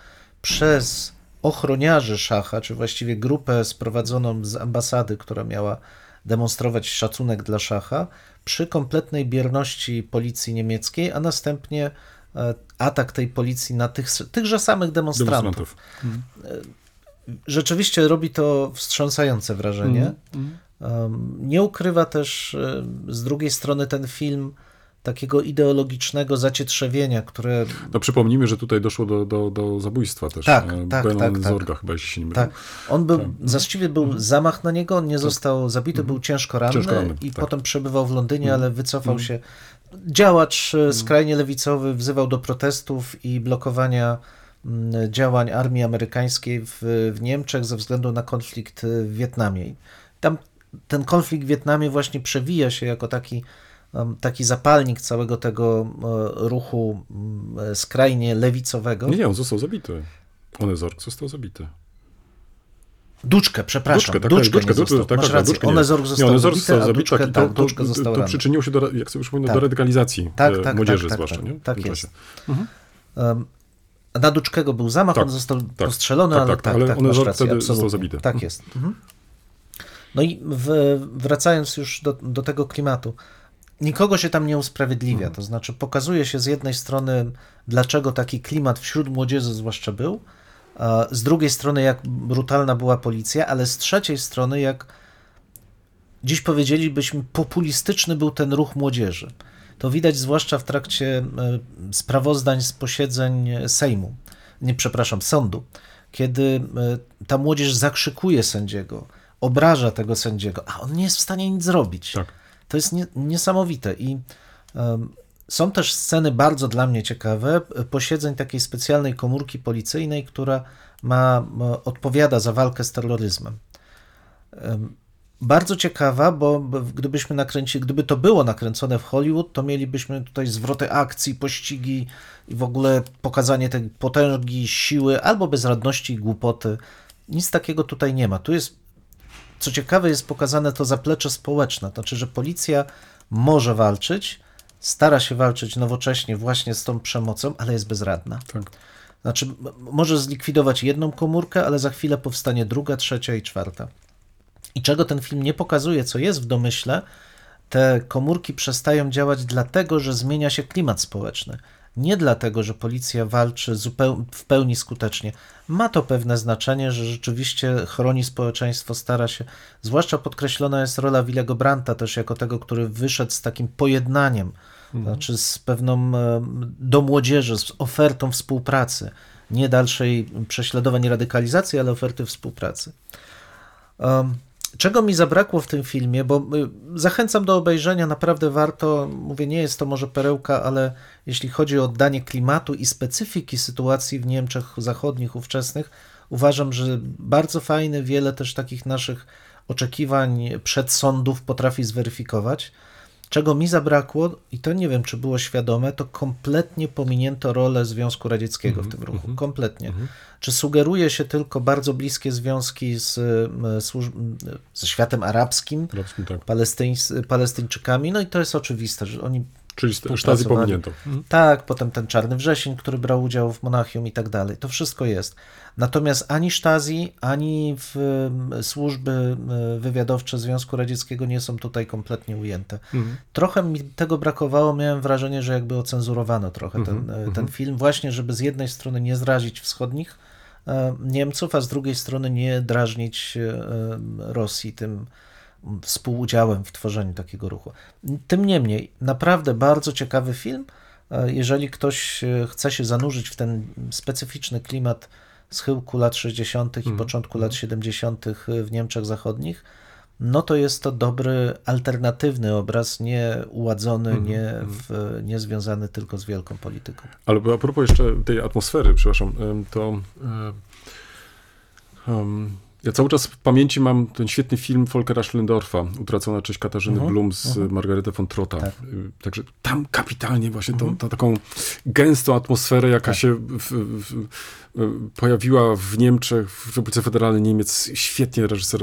przez ochroniarzy szacha, czy właściwie grupę sprowadzoną z ambasady, która miała demonstrować szacunek dla szacha, przy kompletnej bierności policji niemieckiej, a następnie e, atak tej policji na tych, tychże samych demonstrantów. demonstrantów. Rzeczywiście robi to wstrząsające wrażenie. Mm, mm. Nie ukrywa też e, z drugiej strony ten film takiego ideologicznego zacietrzewienia, które... No przypomnijmy, że tutaj doszło do, do, do zabójstwa też. Tak, tak, tak, tak. Zorga chyba, jeśli się nie mylę. Tak. On był, tak. właściwie był mhm. zamach na niego, on nie tak. został zabity, mhm. był ciężko ranny, ciężko ranny i tak. potem przebywał w Londynie, mhm. ale wycofał się. Działacz e, skrajnie lewicowy wzywał do protestów i blokowania mm, działań armii amerykańskiej w, w Niemczech ze względu na konflikt w Wietnamie. Tam ten konflikt w Wietnamie właśnie przewija się jako taki taki zapalnik całego tego e, ruchu e, skrajnie lewicowego. Nie, nie, on został zabity. Onezorg został zabity. Duczkę, przepraszam. Duczkę, tak, Duczkę. Tak, Masz tak, rację. Duczkę Onezorg został, nie, zabity, został zabity, Duczkę, tak, to, to, to, to przyczyniło się, do, jak sobie przypomnę, tak. do radykalizacji tak, e, tak, młodzieży tak, zwłaszcza. Tak, nie? tak jest. Mhm. Um, na Duczkego był zamach, on został postrzelony, ale tak, ale tak, Onezorg wtedy absolutnie. został zabity. Tak jest. Mhm. No i w, wracając już do, do tego klimatu, nikogo się tam nie usprawiedliwia. To znaczy, pokazuje się z jednej strony, dlaczego taki klimat wśród młodzieży zwłaszcza był, z drugiej strony, jak brutalna była policja, ale z trzeciej strony, jak dziś powiedzielibyśmy, populistyczny był ten ruch młodzieży. To widać zwłaszcza w trakcie e, sprawozdań z posiedzeń Sejmu, nie przepraszam, sądu, kiedy e, ta młodzież zakrzykuje sędziego, obraża tego sędziego, a on nie jest w stanie nic zrobić. Tak. To jest nie, niesamowite i um, są też sceny bardzo dla mnie ciekawe posiedzeń takiej specjalnej komórki policyjnej, która ma, odpowiada za walkę z terroryzmem. Um, bardzo ciekawa, bo gdybyśmy nakręcili, gdyby to było nakręcone w Hollywood, to mielibyśmy tutaj zwroty akcji, pościgi i w ogóle pokazanie tej potęgi, siły albo bezradności i głupoty. Nic takiego tutaj nie ma. Tu jest co ciekawe, jest pokazane to zaplecze społeczne, to znaczy, że policja może walczyć, stara się walczyć nowocześnie właśnie z tą przemocą, ale jest bezradna. Tak. Znaczy, może zlikwidować jedną komórkę, ale za chwilę powstanie druga, trzecia i czwarta. I czego ten film nie pokazuje, co jest w domyśle, te komórki przestają działać dlatego, że zmienia się klimat społeczny nie dlatego, że policja walczy w pełni skutecznie. Ma to pewne znaczenie, że rzeczywiście chroni społeczeństwo, stara się, zwłaszcza podkreślona jest rola Willego Branta też jako tego, który wyszedł z takim pojednaniem, mhm. znaczy z pewną do młodzieży, z ofertą współpracy, nie dalszej prześladowań i radykalizacji, ale oferty współpracy. Um, Czego mi zabrakło w tym filmie, bo y, zachęcam do obejrzenia, naprawdę warto. Mówię, nie jest to może perełka, ale jeśli chodzi o oddanie klimatu i specyfiki sytuacji w Niemczech zachodnich ówczesnych, uważam, że bardzo fajny, wiele też takich naszych oczekiwań przed sądów potrafi zweryfikować. Czego mi zabrakło, i to nie wiem, czy było świadome, to kompletnie pominięto rolę Związku Radzieckiego w tym mhm, ruchu. Mhm, kompletnie. Mhm. Czy sugeruje się tylko bardzo bliskie związki z, ze światem arabskim, Arabskim, tak. Palestyńczykami? No i to jest oczywiste, że oni Czyli Stasi pominięto. Tak, potem ten Czarny Wrzesień, który brał udział w Monachium i tak dalej. To wszystko jest. Natomiast ani Stasi, ani w służby wywiadowcze Związku Radzieckiego nie są tutaj kompletnie ujęte. Mhm. Trochę mi tego brakowało, miałem wrażenie, że jakby ocenzurowano trochę ten, mhm. ten mhm. film, właśnie żeby z jednej strony nie zrazić wschodnich e, Niemców, a z drugiej strony nie drażnić e, Rosji tym współudziałem w tworzeniu takiego ruchu. Tym niemniej, naprawdę bardzo ciekawy film. E, jeżeli ktoś chce się zanurzyć w ten specyficzny klimat schyłku lat 60. Mm. i mhm. początku lat 70. w Niemczech Zachodnich, no to jest to dobry, alternatywny obraz, nie uładzony, mm. nie, mhm. w, nie związany tylko z wielką polityką. Ale a propos jeszcze tej atmosfery, przepraszam, to um, ja cały czas w pamięci mam ten świetny film Volkera Schlendorfa, Utracona cześć Katarzyny uh mhm. -huh, Blum z uh -huh. Margaretę von Trotta. Tak. Także tam kapitalnie właśnie uh -huh. tą, mhm. taką gęstą atmosferę, jaka tak. się w, w, w, pojawiła w Niemczech, w Republice Federalnej Niemiec, świetnie reżyser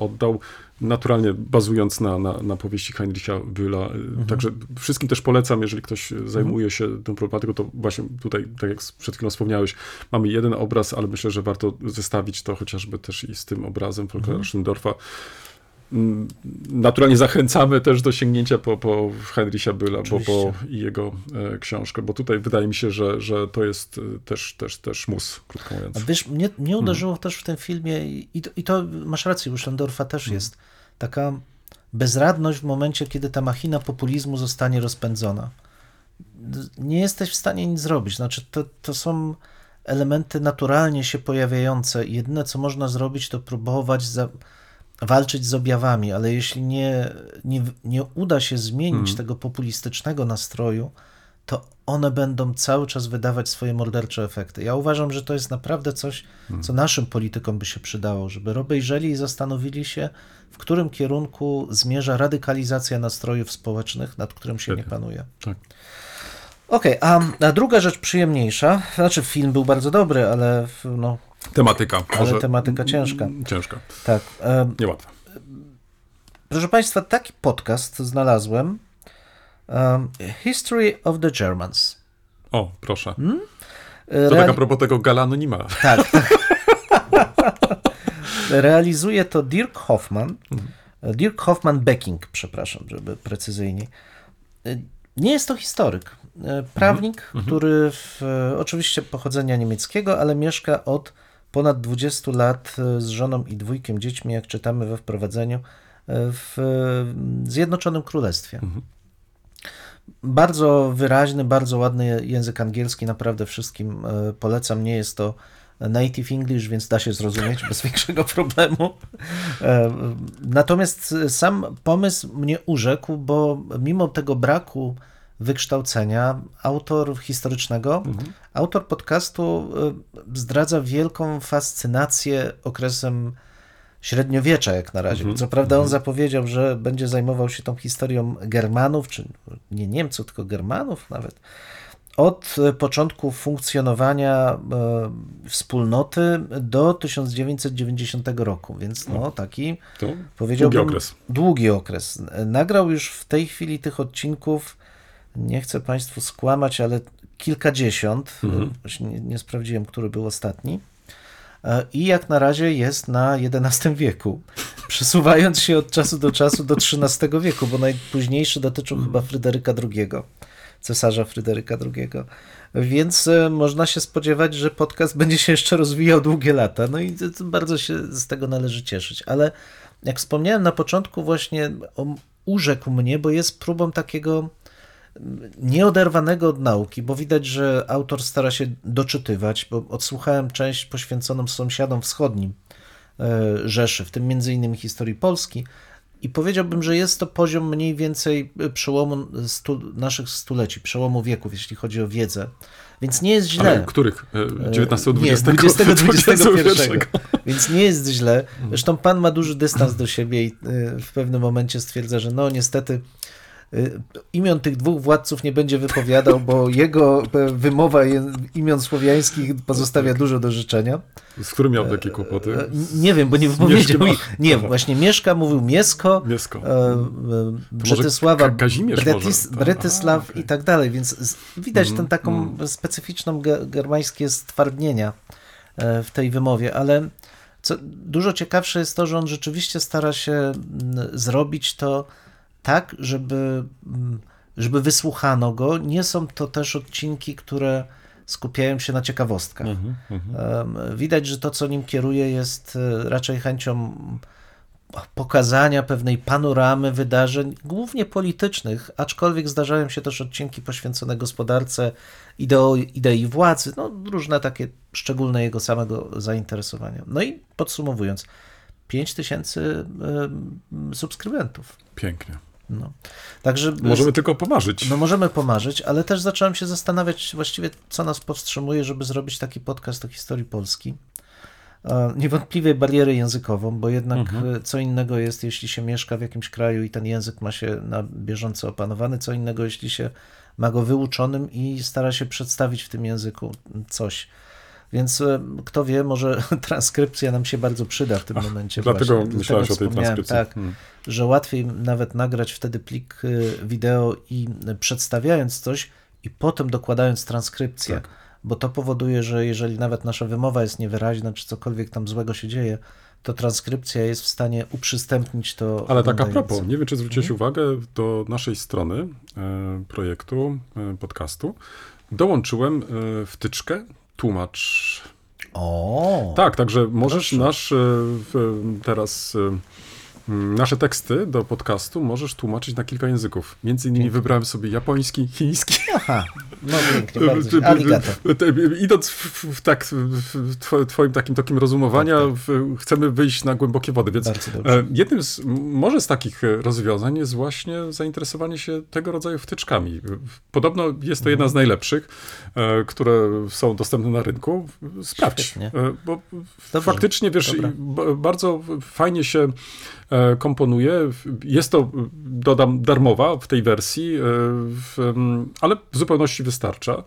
oddał naturalnie bazując na, na, na powieści Heinricha Bühla. Mhm. Także wszystkim też polecam, jeżeli ktoś zajmuje się tą problematyką, to właśnie tutaj, tak jak przed chwilą wspomniałeś, mamy jeden obraz, ale myślę, że warto zestawić to chociażby też i z tym obrazem Volkera mhm. Schlendorfa. Mm, naturalnie zachęcamy też do sięgnięcia po, po Heinricha Bühla po, po, i jego e, książkę, bo tutaj wydaje mi się, że, że to jest e, też, też, też mus, krótko mówiąc. A wiesz, mnie, mnie mhm. uderzyło hmm. też w tym filmie i to, i to masz rację, u Schlendorfa też hmm. jest taka bezradność w momencie, kiedy ta machina populizmu zostanie rozpędzona. Nie jesteś w stanie nic zrobić. Znaczy, to, to są elementy naturalnie się pojawiające. Jedyne, co można zrobić, to próbować za, walczyć z objawami, ale jeśli nie, nie, nie uda się zmienić hmm. tego populistycznego nastroju, to one będą cały czas wydawać swoje mordercze efekty. Ja uważam, że to jest naprawdę coś, hmm. co naszym politykom by się przydało, żeby obejrzeli i zastanowili się, w którym kierunku zmierza radykalizacja nastrojów społecznych, nad którym się nie panuje. Tak. Okej, okay, a, a druga rzecz przyjemniejsza, znaczy film był bardzo dobry, ale no, Tematyka. Ale tematyka ciężka. Ciężka. Tak. Um, Niełatwa. Proszę Państwa, taki podcast znalazłem. Um, History of the Germans. O, proszę. Hmm? To tak a propos tego galanonima. Tak. [laughs] tak. Realizuje to Dirk Hoffman. Mhm. Dirk Hoffman Becking, przepraszam, żeby precyzyjniej. Nie jest to historyk. Prawnik, mhm. który w, oczywiście pochodzenia niemieckiego, ale mieszka od ponad 20 lat e, z żoną i dwójkiem dziećmi, jak czytamy we wprowadzeniu, e, w Zjednoczonym Królestwie. Mhm. Bardzo wyraźny, bardzo ładny język angielski, naprawdę wszystkim e, polecam. Nie jest to native English, więc da się zrozumieć bez [laughs] większego problemu. Natomiast sam pomysł mnie urzekł, bo mimo tego braku wykształcenia, autor historycznego, mhm. autor podcastu y, zdradza wielką fascynację okresem średniowiecza jak na razie. Mhm. Co prawda on mhm. zapowiedział, że będzie zajmował się tą historią Germanów, czy nie Niemców, tylko Germanów nawet, od początku funkcjonowania y, wspólnoty do 1990 roku, więc no taki to powiedziałbym długi okres. długi okres. Nagrał już w tej chwili tych odcinków nie chcę Państwu skłamać, ale kilkadziesiąt, mhm. nie, nie sprawdziłem, który był ostatni. E, I jak na razie jest na XI wieku, [laughs] przesuwając się od czasu do czasu do XIII wieku, bo najpóźniejszy dotyczył chyba Fryderyka II, cesarza Fryderyka II. Więc e, można się spodziewać, że podcast będzie się jeszcze rozwijał długie lata. No i bardzo się z tego należy cieszyć. Ale jak wspomniałem na początku, właśnie urzekł mnie, bo jest próbą takiego nieoderwanego od nauki, bo widać, że autor stara się doczytywać, bo odsłuchałem część poświęconą sąsiadom wschodnim e, Rzeszy, w tym między innymi historii Polski, i powiedziałbym, że jest to poziom mniej więcej przełomu stu, naszych stuleci, przełomu wieków, jeśli chodzi o wiedzę. Więc nie jest źle. Ale których? XIX, XX? Nie, 20, XXI. [laughs] Więc nie jest źle. Zresztą pan ma duży dystans do siebie i e, w pewnym momencie stwierdza, że no niestety imion tych dwóch władców nie będzie wypowiadał, bo [laughs] jego e, wymowa imion słowiańskich pozostawia tak. dużo do życzenia. Z którym miał takie kłopoty? E, nie wiem, bo nie wypowiedział. Nie, właśnie Mieszka mówił Miesko, Miesko. Brzetysława, Bretys, Bretysław okay. i tak dalej, więc widać mm, tę taką mm. specyficzną germańskie stwardnienia w tej wymowie, ale co, dużo ciekawsze jest to, że on rzeczywiście stara się mm, zrobić to tak, żeby, mm, żeby wysłuchano go. Nie są to też odcinki, które skupiają się na ciekawostkach. Mhm, mhm. Widać, że to, co nim kieruje, jest e, raczej chęcią pokazania pewnej panoramy wydarzeń, głównie politycznych, aczkolwiek zdarzają się też odcinki poświęcone gospodarce, ideo, idei władzy, no różne takie szczególne jego samego zainteresowania. No i podsumowując, 5 tysięcy subskrybentów. Pięknie. No. Także, możemy tylko pomarzyć. No możemy pomarzyć, ale też zacząłem się zastanawiać właściwie, co nas powstrzymuje, żeby zrobić taki podcast o historii Polski. Niewątpliwie barierę językową, bo jednak mhm. co innego jest, jeśli się mieszka w jakimś kraju i ten język ma się na bieżąco opanowany, co innego, jeśli się ma go wyuczonym i stara się przedstawić w tym języku coś. Więc e, kto wie, może [laughs] transkrypcja nam się bardzo przyda w tym momencie. Dlatego właśnie. myślałeś o tej transkrypcji. Tak, hmm. że łatwiej nawet nagrać wtedy plik e, wideo i przedstawiając coś i potem dokładając transkrypcję. Tak. Bo to powoduje, że jeżeli nawet nasza wymowa jest niewyraźna, czy cokolwiek tam złego się dzieje, to transkrypcja jest w stanie uprzystępnić to. Ale tak a propos, nie wiem, czy zwróciłeś mhm. uwagę, do naszej strony e, projektu, e, podcastu, dołączyłem e, wtyczkę tłumacz. O. Tak, także możesz proszę. nasz e, teraz e, nasze teksty do podcastu możesz tłumaczyć na kilka języków. Między innymi wybrałem sobie japoński, chiński. Aha, no pięknie, bardzo. Arigato. Idąc w, w, tak, w twoim takim tokiem rozumowania, tak, tak. chcemy wyjść na głębokie wody, więc e, jednym z, może z takich rozwiązań jest właśnie zainteresowanie się tego rodzaju wtyczkami. Podobno jest to jedna z mhm. najlepszych, e, które są dostępne na rynku. Sprawdź, Świetnie. E, bo Dobrze. faktycznie, wiesz, bardzo fajnie się E, komponuje. Jest to, dodam, darmowa w tej wersji, e, ale w zupełności wystarcza.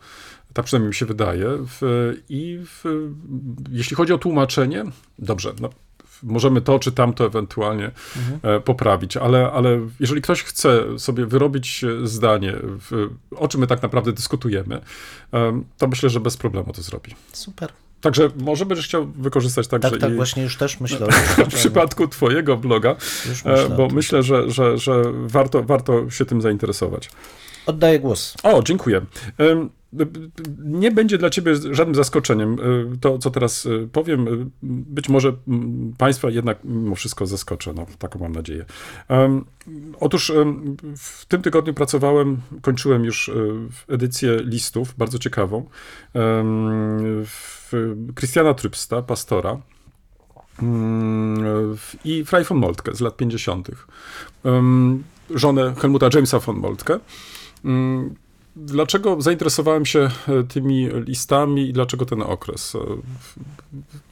Tak przynajmniej mi się wydaje. I jeśli chodzi o tłumaczenie, dobrze, no, możemy to czy tamto ewentualnie mhm. E, poprawić, ale, ale jeżeli ktoś chce sobie wyrobić zdanie, o czym my tak naprawdę dyskutujemy, to myślę, że bez problemu to zrobi. Super. Także może będziesz chciał wykorzystać także tak, tak, właśnie już też myślę. [laughs] w przypadku twojego bloga, myślę bo myślę, że, że, że warto, warto się tym zainteresować. Oddaję głos. O, dziękuję. Nie będzie dla ciebie żadnym zaskoczeniem to, co teraz powiem. Być może państwa jednak mimo wszystko zaskoczę, no, taką mam nadzieję. Otóż w tym tygodniu pracowałem, kończyłem już edycję listów, bardzo ciekawą, Christiana Trypsta, pastora, i Frei von Moltke z lat 50. Żonę Helmuta Jamesa von Moltke Dlaczego zainteresowałem się e, tymi listami i dlaczego ten okres? E,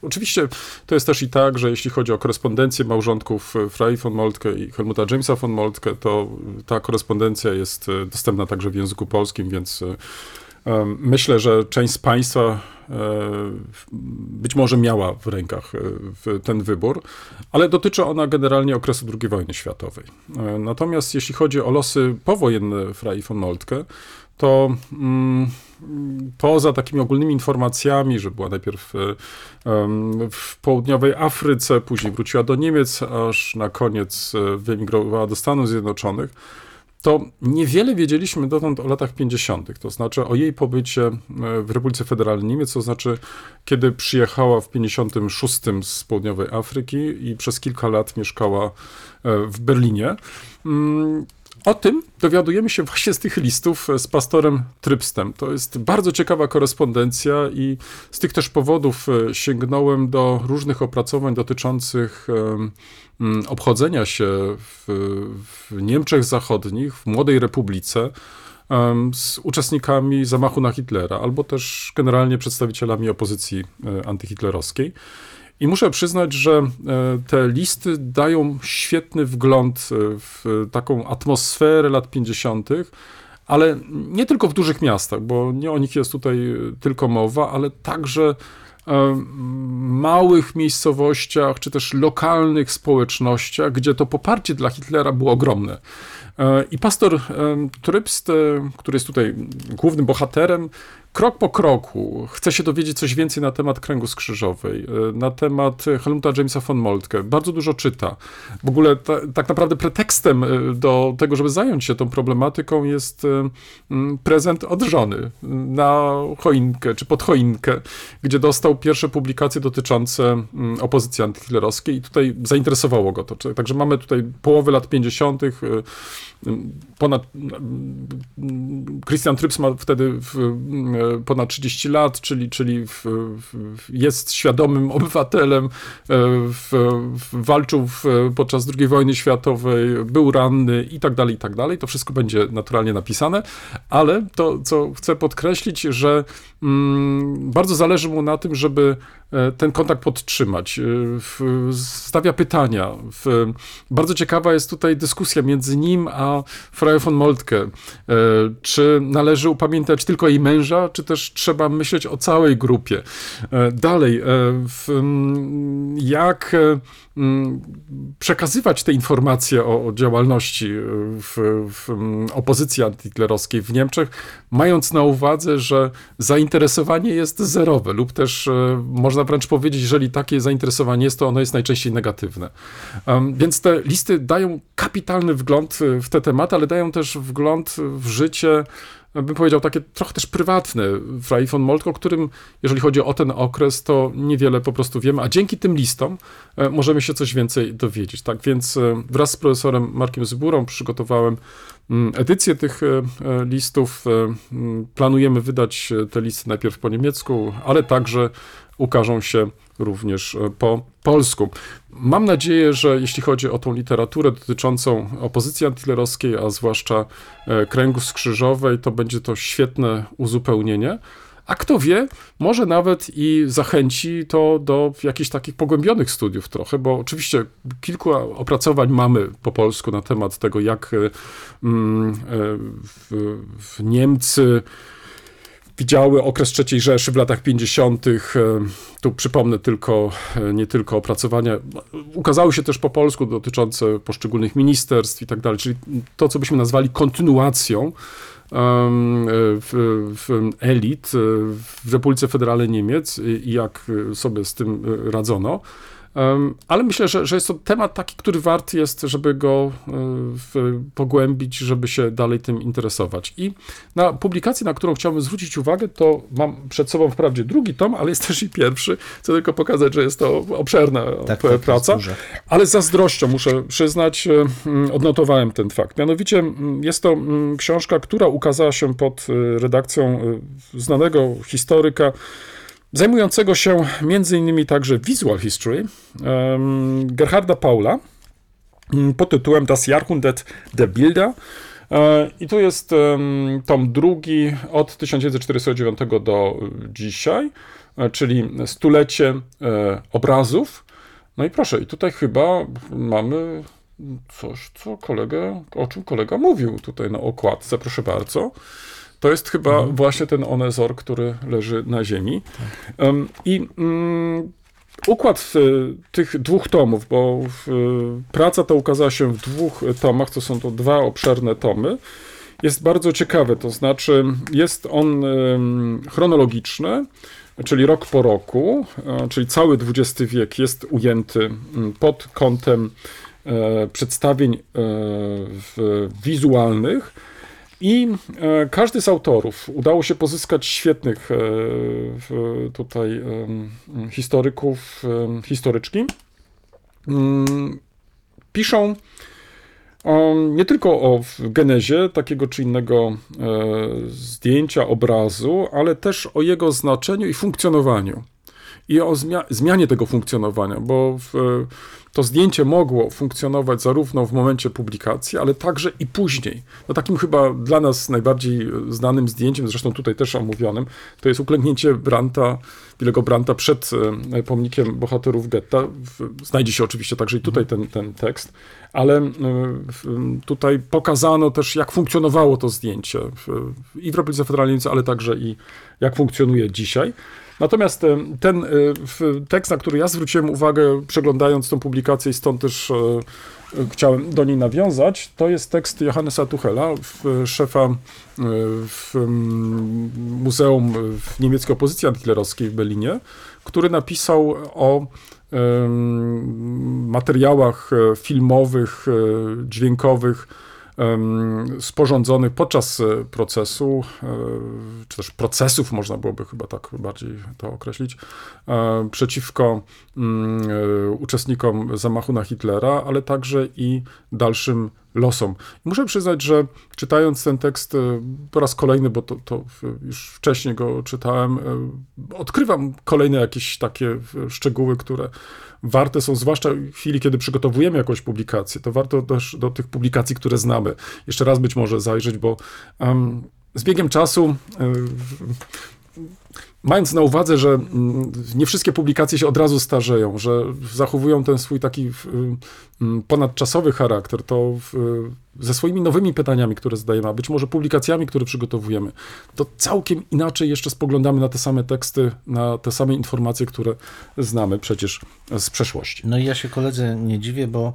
oczywiście to jest też i tak, że jeśli chodzi o korespondencję małżonków e, Frei von Moltke i Helmuta Jamesa von Moltke, to ta korespondencja jest dostępna także w języku polskim, więc myślę, że część z Państwa być może miała w rękach ten wybór, ale dotyczy ona generalnie okresu II wojny światowej. Natomiast jeśli chodzi o losy powojenne Frei von Moltke, to mm, poza takimi ogólnymi informacjami, że była najpierw e, w południowej Afryce, później wróciła do Niemiec, aż na koniec e, wyemigrowała do Stanów Zjednoczonych, to niewiele wiedzieliśmy dotąd o latach 50., to znaczy o jej pobycie e, w Republice Federalnej Niemiec, to znaczy kiedy przyjechała w 56 z południowej Afryki i przez kilka lat mieszkała w Berlinie. O tym dowiadujemy się właśnie z tych listów z pastorem Trypstem. To jest bardzo ciekawa korespondencja i z tych też powodów e, sięgnąłem do różnych opracowań dotyczących mm, obchodzenia się w, w Niemczech Zachodnich, w Młodej Republice z uczestnikami zamachu na Hitlera, albo też generalnie przedstawicielami opozycji e, antyhitlerowskiej. I muszę przyznać, że e, te listy dają świetny wgląd e, w taką atmosferę lat 50., ale nie tylko w dużych miastach, bo nie o nich jest tutaj tylko mowa, ale także małych miejscowościach, czy też lokalnych społecznościach, gdzie to poparcie dla Hitlera było ogromne. E, I pastor Trybst, który jest tutaj głównym bohaterem, krok po kroku chce się dowiedzieć coś więcej na temat kręgu skrzyżowej, e, na temat Helmuta Jamesa von Moltke. Bardzo dużo czyta. W ogóle ta, tak naprawdę pretekstem e, do tego, żeby zająć się tą problematyką jest prezent od żony na choinkę czy pod choinkę, gdzie dostał pierwsze publikacje dotyczące opozycji antyhitlerowskiej i tutaj zainteresowało go to. Także mamy tutaj połowę lat 50., ponad Christian Tryps ma wtedy ponad 30 lat, czyli, czyli w, w, jest świadomym obywatelem, e, w, walczył podczas II wojny światowej, był ranny i tak dalej, i tak dalej. To wszystko będzie naturalnie napisane, ale to, co chcę podkreślić, że bardzo zależy mu na tym, żeby E, ten kontakt podtrzymać. E, stawia pytania. Bardzo ciekawa jest tutaj dyskusja między nim a Freya von Moltke. E, czy należy upamiętać tylko jej męża, czy też trzeba myśleć o całej grupie? Dalej, jak Mm, przekazywać te informacje o, działalności w, w, opozycji antyhitlerowskiej w Niemczech, mając na uwadze, że zainteresowanie jest zerowe, lub też e, można wręcz powiedzieć, jeżeli takie zainteresowanie jest, to ono jest najczęściej negatywne. Więc te listy dają kapitalny wgląd w te tematy, ale dają też wgląd w życie bym powiedział, takie trochę też prywatne Fray von Moltke, o którym, jeżeli chodzi o ten okres, to niewiele po prostu wiemy, a dzięki tym listom e, możemy się coś więcej dowiedzieć. Tak więc e, wraz z profesorem Markiem Zburą przygotowałem mm, edycję tych e, listów. Mm, planujemy wydać te listy najpierw po niemiecku, ale także ukażą się również po polsku. Mam nadzieję, że jeśli chodzi o tą literaturę dotyczącą opozycji antylerowskiej, a zwłaszcza e, kręgu skrzyżowej, to będzie to świetne uzupełnienie. A kto wie, może nawet i zachęci to do jakichś takich pogłębionych studiów trochę, bo oczywiście kilku opracowań mamy po polsku na temat tego, jak e, mm, e, w, w Niemcy widziały okres III Rzeszy w latach 50. E, tu przypomnę tylko, e, nie tylko opracowania, ukazały się też po polsku dotyczące poszczególnych ministerstw i tak dalej, czyli to, co byśmy nazwali kontynuacją w, w elit w Republice Federalnej Niemiec i jak sobie z tym radzono. Ale myślę, że, że jest to temat taki, który wart jest, żeby go e, pogłębić, żeby się dalej tym interesować. I na publikację, na którą chciałbym zwrócić uwagę, to mam przed sobą wprawdzie drugi tom, ale jest [laughs] też i pierwszy. Chcę tylko pokazać, że jest to obszerna tak, tak praca. Ale z zazdrością muszę przyznać, e, odnotowałem ten fakt. Mianowicie jest to książka, która ukazała się pod e, redakcją znanego historyka, zajmującego się innymi także visual history Gerharda Paula mm, pod tytułem Das Jahrhundert der Bilder. E, I tu jest tom drugi od 1949 do dzisiaj, e, czyli stulecie e, obrazów. No i proszę, i tutaj chyba mamy coś, co kolega, o czym kolega mówił tutaj na okładce, proszę bardzo. To jest chyba mhm. właśnie ten onezor, który leży na ziemi. Tak. Um, I um, układ tych dwóch tomów, bo w, praca ta ukazała się w dwóch tomach, to są to dwa obszerne tomy, jest bardzo ciekawy. To znaczy, jest on chronologiczny, czyli rok po roku, czyli cały XX wiek jest ujęty pod kątem e, przedstawień e, wizualnych i e, każdy z autorów udało się pozyskać świetnych e, tutaj historyków, historyczki. Mm, piszą nie tylko o genezie takiego czy innego e, zdjęcia, obrazu, ale też o jego znaczeniu i funkcjonowaniu. i o zmia zmianie tego funkcjonowania, bo w, to zdjęcie mogło funkcjonować zarówno w momencie publikacji, ale także i później. No takim chyba dla nas najbardziej znanym zdjęciem, zresztą tutaj też omówionym, to jest uklęknięcie Branta, Bilego Branta przed e, pomnikiem bohaterów getta. Znajdzie się oczywiście także i tutaj ten, ten tekst, ale e, tutaj pokazano też, jak funkcjonowało to zdjęcie i w Republice Federalnej, ale także i jak funkcjonuje dzisiaj. Natomiast e, ten e, tekst, na który ja zwróciłem uwagę, przeglądając tą publikację, i stąd też e, chciałem do niej nawiązać, to jest tekst Johannesa Tuchela, szefa w Muzeum Niemieckiej Opozycji Antyhitlerowskiej w Berlinie, który napisał o materiałach filmowych, dźwiękowych, sporządzonych podczas e, procesu, e, czy też procesów, można byłoby chyba tak bardziej to określić, e, przeciwko mm, uczestnikom zamachu na Hitlera, ale także i dalszym losom. muszę przyznać, że czytając ten tekst po raz kolejny, bo to, to, już wcześniej go czytałem, odkrywam kolejne jakieś takie szczegóły, które warte są, zwłaszcza w chwili, kiedy przygotowujemy jakąś publikację, to warto też do tych publikacji, które znamy, jeszcze raz być może zajrzeć, bo um, z biegiem czasu mając na uwadze, że mm, nie wszystkie publikacje się od razu starzeją, że zachowują ten swój taki mm, ponadczasowy charakter, to ze swoimi nowymi pytaniami, które zadajemy, a być może publikacjami, które przygotowujemy, to całkiem inaczej jeszcze spoglądamy na te same teksty, na te same informacje, które znamy przecież z przeszłości. No i ja się koledzy nie dziwię, bo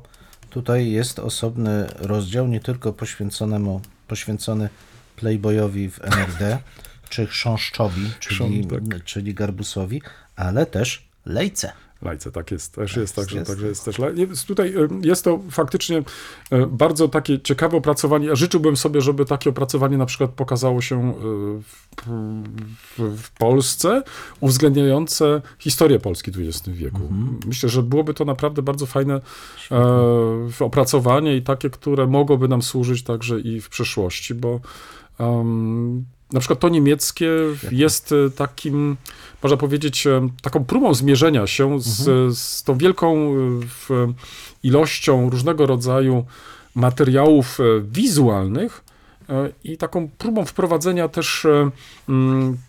tutaj jest osobny rozdział, nie tylko poświęconemu, poświęcony Playboyowi w NRD, [laughs] czy chrząszczowi, czyli, tak. czyli garbusowi, ale też lejce. Lajce, tak jest, też jest, tak, jest, także jest też. Jest tutaj jest to faktycznie e, bardzo takie ciekawe opracowanie. Ja życzyłbym sobie, żeby takie opracowanie na przykład pokazało się e, w, w, Polsce, uwzględniające historię Polski w XX wieku. Mhm. Myślę, że byłoby to naprawdę bardzo fajne e, opracowanie i takie, które mogłoby nam służyć także i w przyszłości, bo um, na przykład to niemieckie jest e, takim, można powiedzieć, e, taką próbą zmierzenia się z, mhm. z tą wielką e, ilością różnego rodzaju materiałów wizualnych i taką próbą wprowadzenia też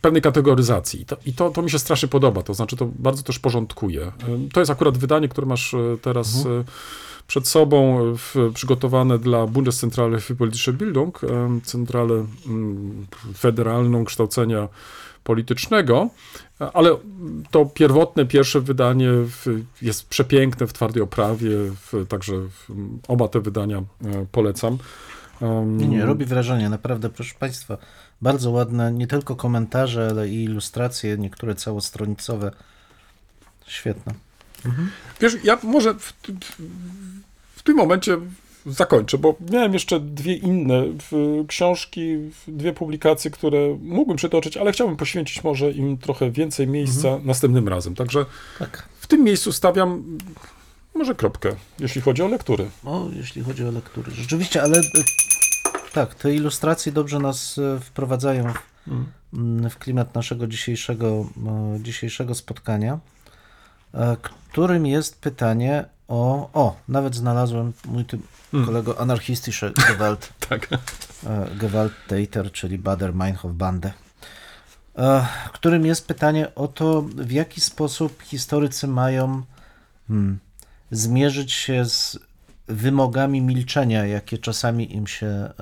pewnej kategoryzacji. I, to, i to, to, mi się strasznie podoba, to znaczy to bardzo też porządkuje. To jest akurat wydanie, które masz teraz mhm przed sobą w, przygotowane dla Bundeszentrale für politische Bildung, centralę mm, federalną kształcenia politycznego, ale to pierwotne, pierwsze wydanie jest przepiękne w twardej oprawie, także oba te wydania e, polecam. Nie, nie, robi wrażenie, naprawdę, proszę Państwa, bardzo ładne, nie tylko komentarze, ale i ilustracje, niektóre całostronicowe. Świetne. Mhm. Wiesz, ja może w, w tym momencie zakończę, bo miałem jeszcze dwie inne książki, dwie publikacje, które mógłbym przytoczyć, ale chciałbym poświęcić może im trochę więcej miejsca mhm. następnym razem. Także tak. w tym miejscu stawiam może kropkę, jeśli chodzi o lektury. O, jeśli chodzi o lektury. Rzeczywiście, ale e, tak, te ilustracje dobrze nas e, wprowadzają w, mhm. w klimat naszego dzisiejszego, e, dzisiejszego spotkania, którym jest pytanie o, o, nawet znalazłem mój ty, hmm. kolego anarchistische Gewalt. [laughs] tak. E, Gewalttäter, czyli Bader Meinhof Bande. E, którym jest pytanie o to, w jaki sposób historycy mają hmm, zmierzyć się z wymogami milczenia, jakie czasami im się e,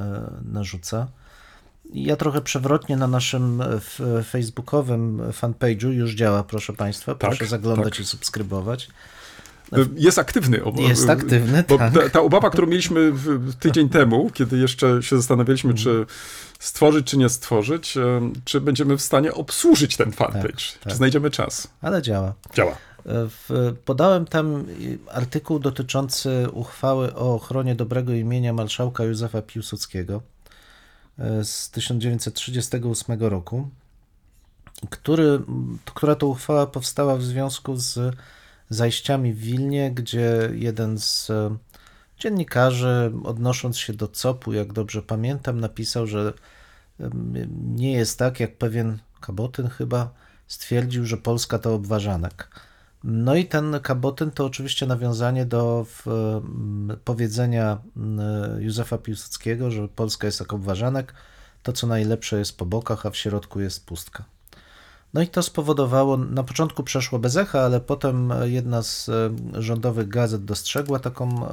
narzuca. Ja trochę przewrotnie na naszym facebookowym fanpage'u już działa, proszę Państwa. Proszę tak, zaglądać tak. i subskrybować. Jest aktywny. Jest aktywny, bo tak. ta, ta, obawa, którą mieliśmy tydzień temu, kiedy jeszcze się zastanawialiśmy, czy stworzyć, czy nie stworzyć, czy będziemy w stanie obsłużyć ten fanpage, tak, czy tak. znajdziemy czas. Ale działa. Działa. Podałem tam artykuł dotyczący uchwały o ochronie dobrego imienia marszałka Józefa Piłsudskiego e, z 1938 roku, który, która to uchwała powstała w związku z zajściami w Wilnie, gdzie jeden z e, dziennikarzy, odnosząc się do COP-u, jak dobrze pamiętam, napisał, że nie jest tak, jak pewien Kabotyn chyba stwierdził, że Polska to obważanek. No i ten Kabotyn to oczywiście nawiązanie do w, powiedzenia Józefa Piłsudskiego, że Polska jest jak obważanek, to co najlepsze jest po bokach, a w środku jest pustka. No i to spowodowało, na początku przeszło bez echa, ale potem jedna z rządowych gazet dostrzegła taką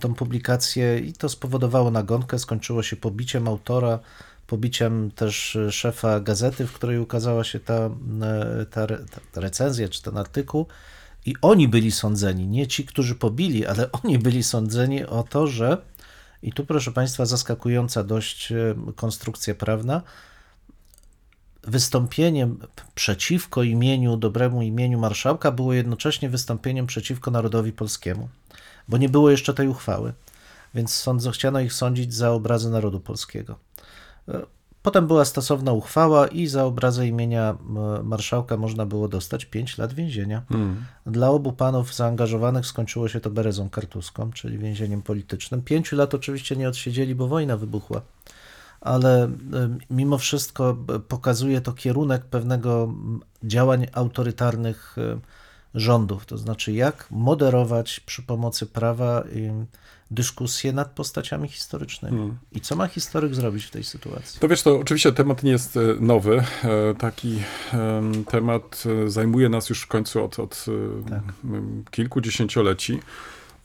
tą publikację i to spowodowało nagonkę, skończyło się pobiciem autora, pobiciem też szefa gazety, w której ukazała się ta, ta, ta recenzja czy ten artykuł. I oni byli sądzeni, nie ci, którzy pobili, ale [laughs] oni byli sądzeni o to, że, i tu proszę Państwa, zaskakująca dość konstrukcja prawna, wystąpieniem przeciwko imieniu, dobremu imieniu marszałka było jednocześnie wystąpieniem przeciwko narodowi polskiemu, bo nie było jeszcze tej uchwały, więc sądzo, chciano ich sądzić za obrazy narodu polskiego. Potem była stosowna uchwała i za obrazę imienia marszałka można było dostać 5 lat więzienia. Hmm. Dla obu panów zaangażowanych skończyło się to berezą kartuską, czyli więzieniem politycznym. Pięciu lat oczywiście nie odsiedzieli, bo wojna wybuchła ale mimo wszystko pokazuje to kierunek pewnego działań autorytarnych rządów, to znaczy jak moderować przy pomocy prawa dyskusję nad postaciami historycznymi. Hmm. I co ma historyk zrobić w tej sytuacji? To wiesz, to oczywiście temat nie jest e, nowy. E, taki temat e, zajmuje nas już w końcu od, od tak. kilku dziesięcioleci.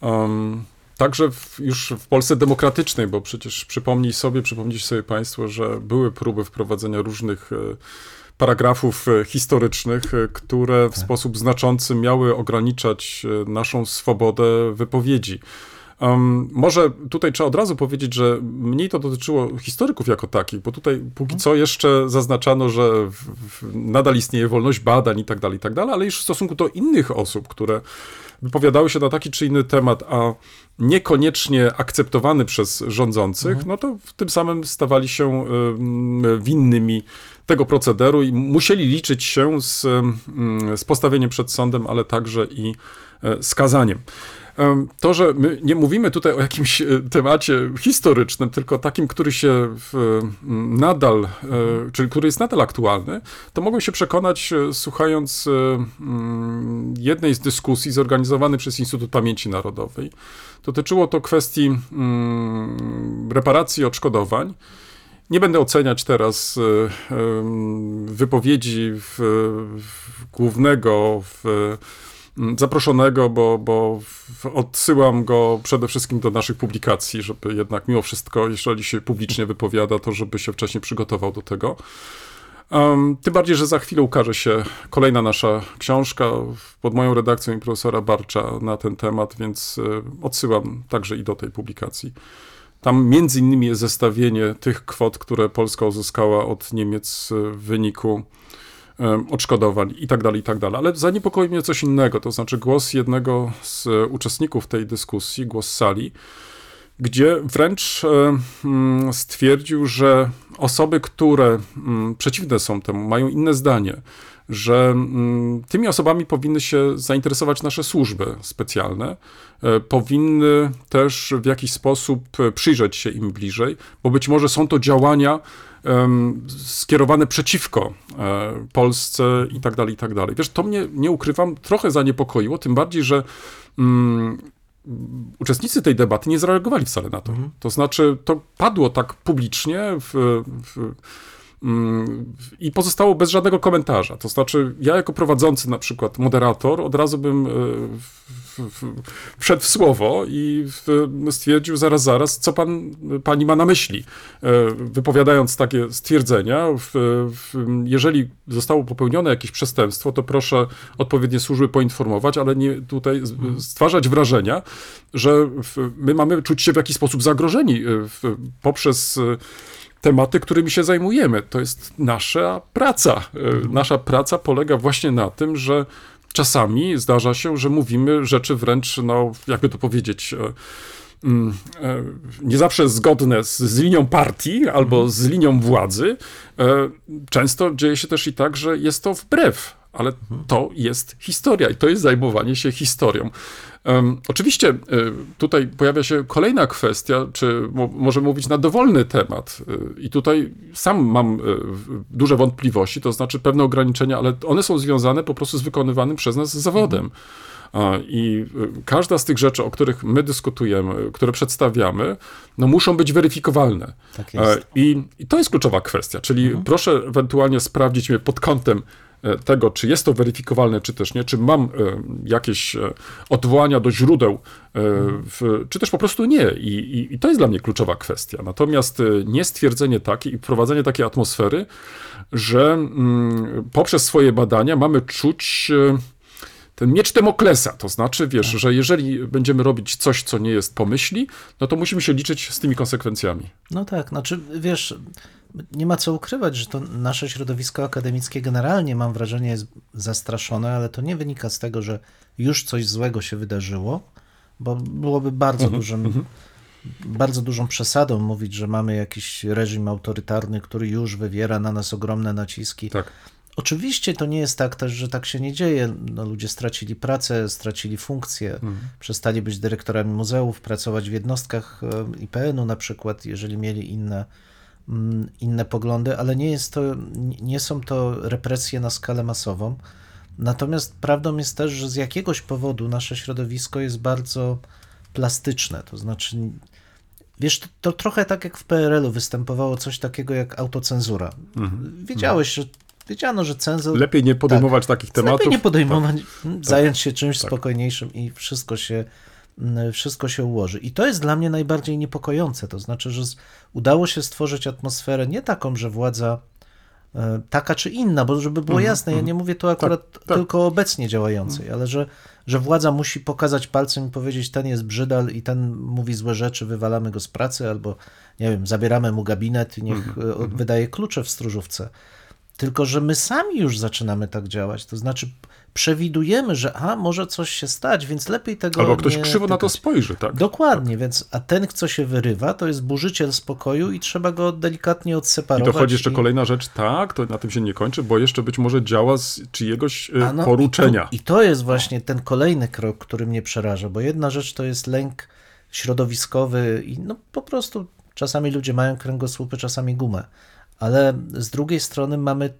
Um, Także w, już w Polsce demokratycznej, bo przecież przypomnij sobie, przypomnijcie sobie Państwo, że były próby wprowadzenia różnych paragrafów historycznych, które w tak. sposób znaczący miały ograniczać naszą swobodę wypowiedzi. Um, może tutaj trzeba od razu powiedzieć, że mniej to dotyczyło historyków jako takich, bo tutaj póki co jeszcze zaznaczano, że w, w, nadal istnieje wolność badań i tak dalej, i tak dalej, ale już w stosunku do innych osób, które wypowiadały się na taki czy inny temat, a niekoniecznie akceptowany przez rządzących, mhm. no to tym samym stawali się winnymi tego procederu i musieli liczyć się z, z postawieniem przed sądem, ale także i e, skazaniem. To, że my nie mówimy tutaj o jakimś e, temacie historycznym, tylko takim, który się w, nadal, e, czyli który jest nadal aktualny, to mogłem się przekonać, e, słuchając jednej z dyskusji zorganizowanej przez Instytut Pamięci Narodowej. Dotyczyło to kwestii reparacji odszkodowań. Nie będę oceniać teraz wypowiedzi w, w głównego w zaproszonego, bo, bo odsyłam go przede wszystkim do naszych publikacji, żeby jednak mimo wszystko, jeżeli się publicznie wypowiada, to żeby się wcześniej przygotował do tego. Um, tym bardziej, że za chwilę ukaże się kolejna nasza książka pod moją redakcją i profesora Barcza na ten temat, więc y, odsyłam także i do tej publikacji. Tam między innymi jest zestawienie tych kwot, które Polska uzyskała od Niemiec w wyniku odszkodowań i tak dalej, i tak. Ale zaniepokoi mnie coś innego, to znaczy głos jednego z uczestników tej dyskusji, głos sali, gdzie wręcz mm, stwierdził, że osoby, które mm, przeciwne są temu, mają inne zdanie, że mm, tymi osobami powinny się zainteresować nasze służby specjalne, e, powinny też w jakiś sposób przyjrzeć się im bliżej, bo być może są to działania, skierowane przeciwko e, Polsce i tak dalej, i tak dalej. Wiesz, to mnie, nie ukrywam, trochę zaniepokoiło, tym bardziej, że um, uczestnicy tej debaty nie zareagowali wcale na to. Mhm. To znaczy, to padło tak publicznie w, w mm, i pozostało bez żadnego komentarza. To znaczy, ja jako prowadzący, na przykład moderator, od razu bym e, wszedł w słowo i stwierdził zaraz, zaraz, co pan, pani ma na myśli, e, wypowiadając takie stwierdzenia. Jeżeli zostało popełnione jakieś przestępstwo, to proszę odpowiednie służby poinformować, ale nie tutaj stwarzać wrażenia, że my mamy czuć się w jakiś sposób zagrożeni e, poprzez tematy, którymi się zajmujemy. To jest nasza praca. Nasza praca polega właśnie na tym, że czasami zdarza się, że mówimy rzeczy wręcz, no, jakby to powiedzieć, e, mm, e, nie zawsze zgodne z, z, linią partii albo z linią władzy. E, często dzieje się też i tak, że jest to wbrew ale to jest historia i to jest zajmowanie się historią. Um, oczywiście y, tutaj pojawia się kolejna kwestia, czy mo możemy mówić na dowolny temat. Y, I tutaj sam mam y, duże wątpliwości, to znaczy pewne ograniczenia, ale one są związane po prostu z wykonywanym przez nas zawodem. I każda z tych rzeczy, o których my dyskutujemy, które przedstawiamy, no muszą być weryfikowalne. Tak. I, I, to jest kluczowa kwestia, czyli mhm. proszę ewentualnie sprawdzić mnie pod kątem tego, czy jest to weryfikowalne, czy też nie, czy mam e, jakieś e, odwołania do źródeł, w, czy też po prostu nie. I, i, I, to jest dla mnie kluczowa kwestia. Natomiast nie stwierdzenie takiej i prowadzenie takiej atmosfery, że mm, poprzez swoje badania mamy czuć ten miecz Demoklesa, to znaczy, wiesz, że jeżeli będziemy robić coś, co nie jest pomyśli, no to musimy się liczyć z tymi konsekwencjami. No tak, znaczy, wiesz, nie ma co ukrywać, że to nasze środowisko akademickie generalnie, mam wrażenie, jest zastraszone, ale to nie wynika z tego, że już coś złego się wydarzyło, bo byłoby bardzo mhm, dużym, mhm. bardzo dużą przesadą mówić, że mamy jakiś reżim autorytarny, który już wywiera na nas ogromne naciski. Tak. Oczywiście to nie jest tak też, że tak się nie dzieje. No, ludzie stracili pracę, stracili funkcje, mhm. przestali być dyrektorami muzeów, pracować w jednostkach e, IPN-u na przykład, jeżeli mieli inne inne poglądy, ale nie, jest to, nie są to represje na skalę masową. Natomiast prawdą jest też, że z jakiegoś powodu nasze środowisko jest bardzo plastyczne. To znaczy, wiesz, to, to trochę tak jak w PRL-u występowało coś takiego jak autocenzura. Mhm. Wiedziałeś, że wiedziano, że cenzor. Lepiej nie podejmować tak, takich tematów. Lepiej nie podejmować, tak. zająć się czymś tak. spokojniejszym i wszystko się wszystko się ułoży. I to jest dla mnie najbardziej niepokojące. To znaczy, że udało się stworzyć atmosferę nie taką, że władza e, taka czy inna, bo żeby było mhm, jasne, ja mhm. nie mówię tu akurat tak, tak. tylko obecnie działającej, ale że, że władza musi pokazać palcem i powiedzieć, ten jest brzydal i ten mówi złe rzeczy, wywalamy go z pracy, albo nie wiem, zabieramy mu gabinet i niech mhm, e, wydaje klucze w stróżówce. Tylko, że my sami już zaczynamy tak działać. To znaczy, przewidujemy, że a może coś się stać, więc lepiej tego Albo ktoś krzywo na to spojrzy, tak? Dokładnie, tak. więc a ten, kto się wyrywa, to jest burzyciel spokoju i trzeba go delikatnie odseparować. I dochodzi jeszcze i... kolejna rzecz, tak, to na tym się nie kończy, bo jeszcze być może działa z czyjegoś y, no, poruczenia. I to, I to jest właśnie ten kolejny krok, który mnie przeraża, bo jedna rzecz to jest lęk środowiskowy i no po prostu czasami ludzie mają kręgosłupy, czasami gumę, ale z drugiej strony mamy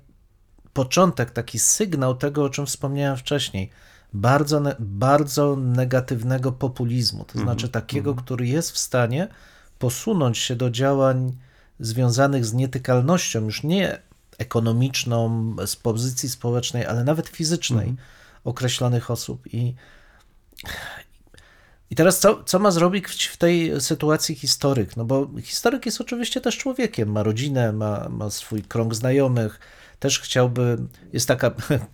początek, taki sygnał tego, o czym wspomniałem wcześniej, bardzo, bardzo negatywnego populizmu, to mm -hmm. znaczy takiego, mm -hmm. który jest w stanie posunąć się do działań związanych z nietykalnością, już nie ekonomiczną, z pozycji społecznej, ale nawet fizycznej mm -hmm. określonych osób. I, i teraz co, co ma zrobić w tej sytuacji historyk? No bo historyk jest oczywiście też człowiekiem, ma rodzinę, ma, ma swój krąg znajomych, też chciałby, jest taka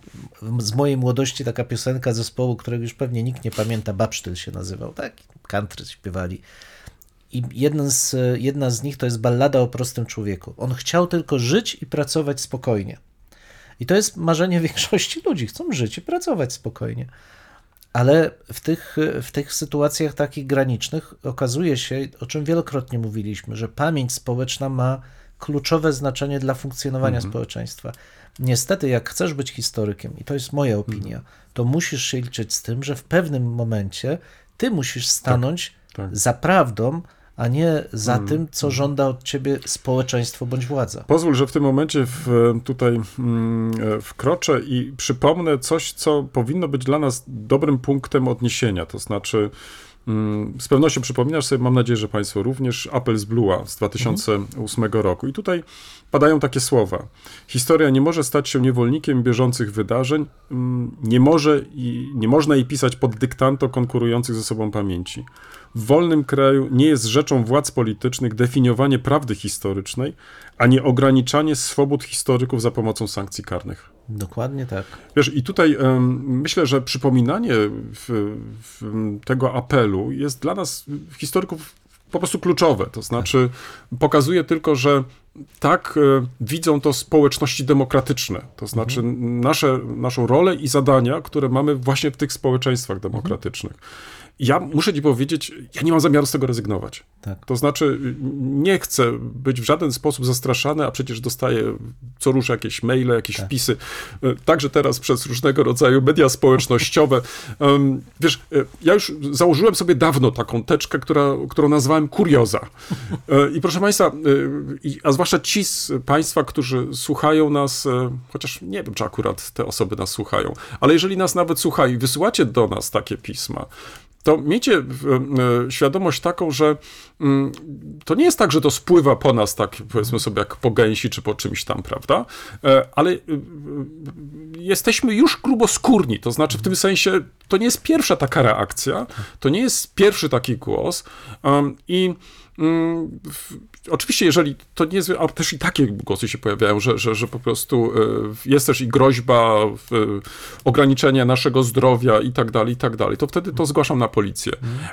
[laughs] z mojej młodości taka piosenka zespołu, którego już pewnie nikt nie pamięta, Babsztyl się nazywał, tak? Country śpiewali. I jeden z, jedna z nich to jest ballada o prostym człowieku. On chciał tylko żyć i pracować spokojnie. I to jest marzenie [laughs] większości ludzi. Chcą żyć i pracować spokojnie. Ale w tych, w tych sytuacjach takich granicznych okazuje się, o czym wielokrotnie mówiliśmy, że pamięć społeczna ma kluczowe znaczenie dla funkcjonowania mhm. społeczeństwa. Niestety, jak chcesz być historykiem, i to jest moja opinia, mhm. to musisz się liczyć z tym, że w pewnym momencie ty musisz stanąć tak, tak. za prawdą, a nie za mm, tym, co żąda od ciebie społeczeństwo bądź władza. Pozwól, że w tym momencie w, tutaj mm, wkroczę i przypomnę coś, co powinno być dla nas dobrym punktem odniesienia, to znaczy Mm, z pewnością przypominasz sobie, mam nadzieję, że Państwo również, apel z Blue'a z 2008 mhm. roku. I tutaj padają takie słowa. Historia nie może stać się niewolnikiem bieżących wydarzeń, mm, nie, może i, nie można jej pisać pod dyktanto konkurujących ze sobą pamięci. W wolnym kraju nie jest rzeczą władz politycznych definiowanie prawdy historycznej, a nie ograniczanie swobód historyków za pomocą sankcji karnych. Dokładnie tak. Wiesz, i tutaj um, myślę, że przypominanie w, w tego apelu jest dla nas, historyków, po prostu kluczowe. To znaczy, pokazuje tylko, że tak e, widzą to społeczności demokratyczne. To znaczy mhm. nasze, naszą rolę i zadania, które mamy właśnie w tych społeczeństwach demokratycznych ja muszę ci powiedzieć, ja nie mam zamiaru z tego rezygnować. Tak. To znaczy, nie chcę być w żaden sposób zastraszany, a przecież dostaję co rusz jakieś maile, jakieś tak. wpisy, e, także teraz przez różnego rodzaju media społecznościowe. Wiesz, e, ja już założyłem sobie dawno taką teczkę, która, którą nazwałem kurioza. E, I proszę Państwa, a zwłaszcza ci z Państwa, którzy słuchają nas, chociaż nie wiem, czy akurat te osoby nas słuchają, ale jeżeli nas nawet słuchają i wysyłacie do nas takie pisma, to miejcie e, świadomość taką, że mm, to nie jest tak, że to spływa po nas, tak powiedzmy sobie, jak po gęsi czy po czymś tam, prawda? E, ale e, jesteśmy już gruboskórni, to znaczy w tym sensie to nie jest pierwsza taka reakcja, to nie jest pierwszy taki głos i mm, oczywiście, jeżeli to nie jest, a też i takie głosy się pojawiają, że, że, że po prostu e, jest też i groźba ograniczenia naszego zdrowia i tak dalej, i tak dalej, to wtedy to zgłaszam na policję.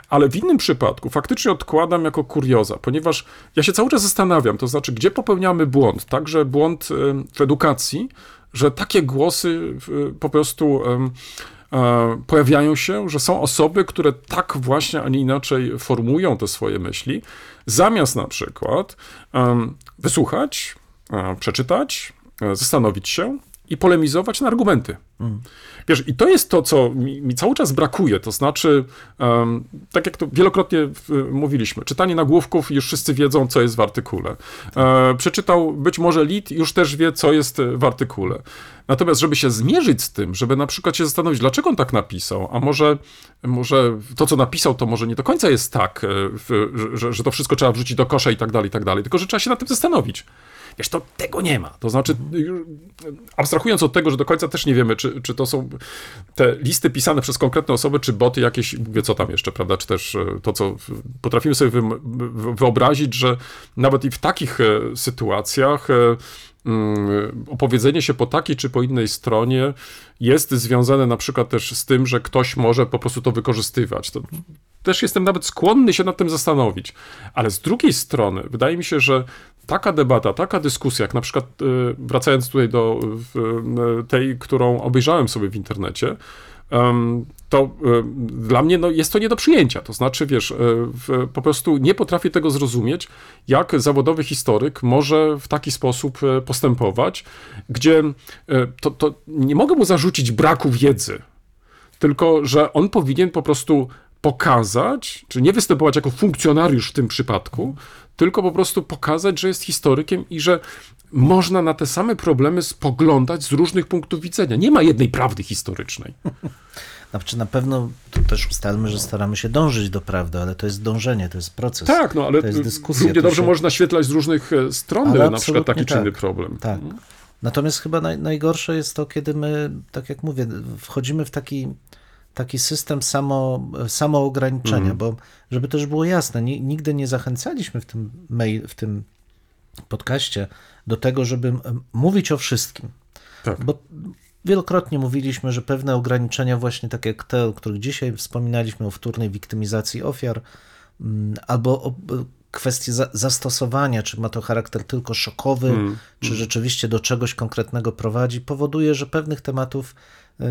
Ale w innym przypadku faktycznie odkładam jako kurioza, ponieważ ja się cały czas zastanawiam, to znaczy, gdzie popełniamy błąd, także błąd e, w edukacji, że takie głosy po prostu E, pojawiają się, że są osoby, które tak właśnie, a nie inaczej formują te swoje myśli, zamiast na przykład wysłuchać, e, przeczytać, e, zastanowić się i polemizować na argumenty. Mm. Wiesz, i to jest to, co mi, mi cały czas brakuje, to znaczy, um, tak jak to wielokrotnie mówiliśmy, czytanie nagłówków już wszyscy wiedzą, co jest w artykule. E, przeczytał być może lit, już też wie, co jest w artykule. Natomiast, żeby się zmierzyć z tym, żeby na przykład się zastanowić, dlaczego on tak napisał, a może, może to, co napisał, to może nie do końca jest tak, e, że, że to wszystko trzeba wrzucić do kosza i tak dalej, i tak dalej, tylko że trzeba się nad tym zastanowić. Wiesz, to tego nie ma. To znaczy, abstrahując od tego, że do końca też nie wiemy, czy, czy to są te listy pisane przez konkretne osoby, czy boty jakieś, wie co tam jeszcze, prawda, czy też e, to, co potrafimy sobie wyobrazić, że nawet i w takich e, sytuacjach e, mm, opowiedzenie się po takiej czy po innej stronie jest związane na przykład też z tym, że ktoś może po prostu to wykorzystywać. To też jestem nawet skłonny się nad tym zastanowić. Ale z drugiej strony, wydaje mi się, że taka debata, taka dyskusja, jak na przykład y, wracając tutaj do y, tej, którą obejrzałem sobie w internecie, to y, dla mnie no, jest to nie do przyjęcia. To znaczy, wiesz, po prostu nie potrafię tego zrozumieć, jak zawodowy historyk może w taki sposób postępować, gdzie to, to nie mogę mu zarzucić braku wiedzy, tylko że on powinien po prostu pokazać, czy nie występować jako funkcjonariusz w tym przypadku, tylko po prostu pokazać, że jest historykiem i że można na te same problemy spoglądać z różnych punktów widzenia. Nie ma jednej prawdy historycznej. [laughs] Znaczy na pewno to też ustalmy, że staramy się dążyć do prawdy, ale to jest dążenie, to jest proces. Tak, no ale to jest dyskusja. Równie dobrze się... można naświetlać z różnych e, stron na przykład taki tak. czy inny problem. Tak. Natomiast chyba naj, najgorsze jest to, kiedy my, tak jak mówię, wchodzimy w taki taki system samo, samoograniczenia, mm. bo żeby też było jasne, nigdy nie zachęcaliśmy w tym, mail, w tym podcaście do tego, żeby mówić o wszystkim. Tak. Bo wielokrotnie mówiliśmy, że pewne ograniczenia, właśnie takie jak te, o których dzisiaj wspominaliśmy, o wtórnej wiktymizacji ofiar, mm, albo o kwestii zastosowania, czy ma to charakter tylko szokowy, mm, czy mm. rzeczywiście do czegoś konkretnego prowadzi, powoduje, że pewnych tematów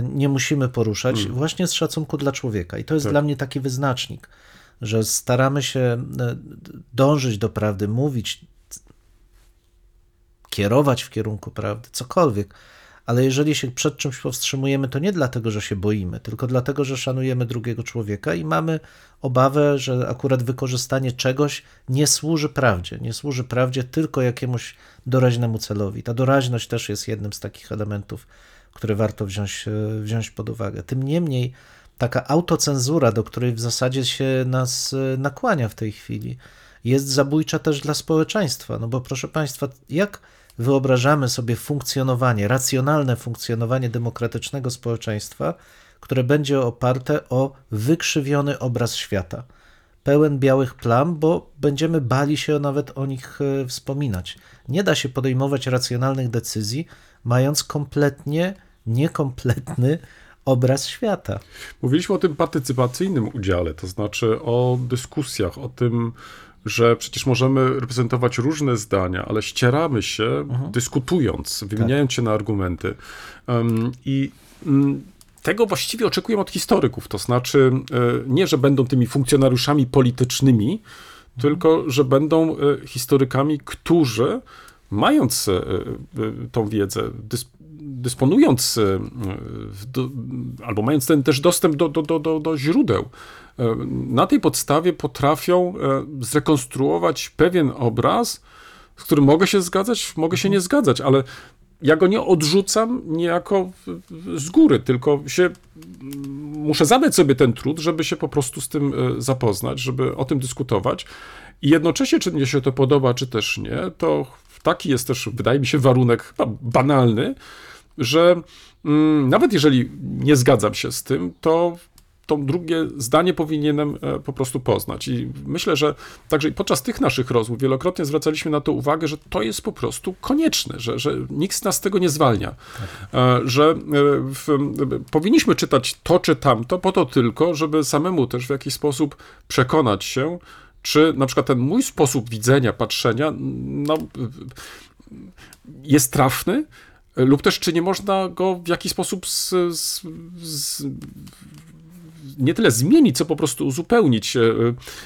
nie musimy poruszać, mm. właśnie z szacunku dla człowieka. I to jest tak. dla mnie taki wyznacznik, że staramy się e, dążyć do prawdy, mówić, kierować w kierunku prawdy, cokolwiek. Ale jeżeli się przed czymś powstrzymujemy, to nie dlatego, że się boimy, tylko dlatego, że szanujemy drugiego człowieka i mamy obawę, że akurat wykorzystanie czegoś nie służy prawdzie. Nie służy prawdzie tylko jakiemuś doraźnemu celowi. Ta doraźność też jest jednym z takich elementów które warto wziąć, e, wziąć pod uwagę. Tym niemniej taka autocenzura, do której w zasadzie się nas e, nakłania w tej chwili, jest zabójcza też dla społeczeństwa. No bo proszę Państwa, jak wyobrażamy sobie funkcjonowanie, racjonalne funkcjonowanie demokratycznego społeczeństwa, które będzie oparte o wykrzywiony obraz świata, pełen białych plam, bo będziemy bali się nawet o nich e, wspominać. Nie da się podejmować racjonalnych decyzji, mając kompletnie niekompletny obraz świata. Mówiliśmy o tym partycypacyjnym udziale, to znaczy o dyskusjach, o tym, że przecież możemy reprezentować różne zdania, ale ścieramy się Mhm. dyskutując, wymieniając się na argumenty. Um, I mm, tego właściwie oczekuję od historyków. To znaczy, e, nie, że będą tymi funkcjonariuszami politycznymi, Mhm. tylko że będą e, historykami, którzy mając e, tą wiedzę, dys, dysponując e, do, albo mając ten też dostęp do, do, do, do, źródeł, e, na tej podstawie potrafią e, zrekonstruować pewien obraz, z którym mogę się zgadzać, mogę się nie zgadzać, ale ja go nie odrzucam niejako z góry, tylko się muszę zadać sobie ten trud, żeby się po prostu z tym zapoznać, żeby o tym dyskutować. I jednocześnie, czy mnie się to podoba, czy też nie, to taki jest też, wydaje mi się, warunek banalny, że mm, nawet jeżeli nie zgadzam się z tym, to to drugie zdanie powinienem e, po prostu poznać. I myślę, że także i podczas tych naszych rozmów wielokrotnie zwracaliśmy na to uwagę, że to jest po prostu konieczne, że, że nikt z nas z tego nie zwalnia. E, Że e, w, powinniśmy czytać to czy tamto po to tylko, żeby samemu też w jakiś sposób przekonać się, czy na przykład ten mój sposób widzenia, patrzenia, no, jest trafny, lub też czy nie można go w jakiś sposób z, z, z, nie tyle zmienić, co po prostu uzupełnić, e,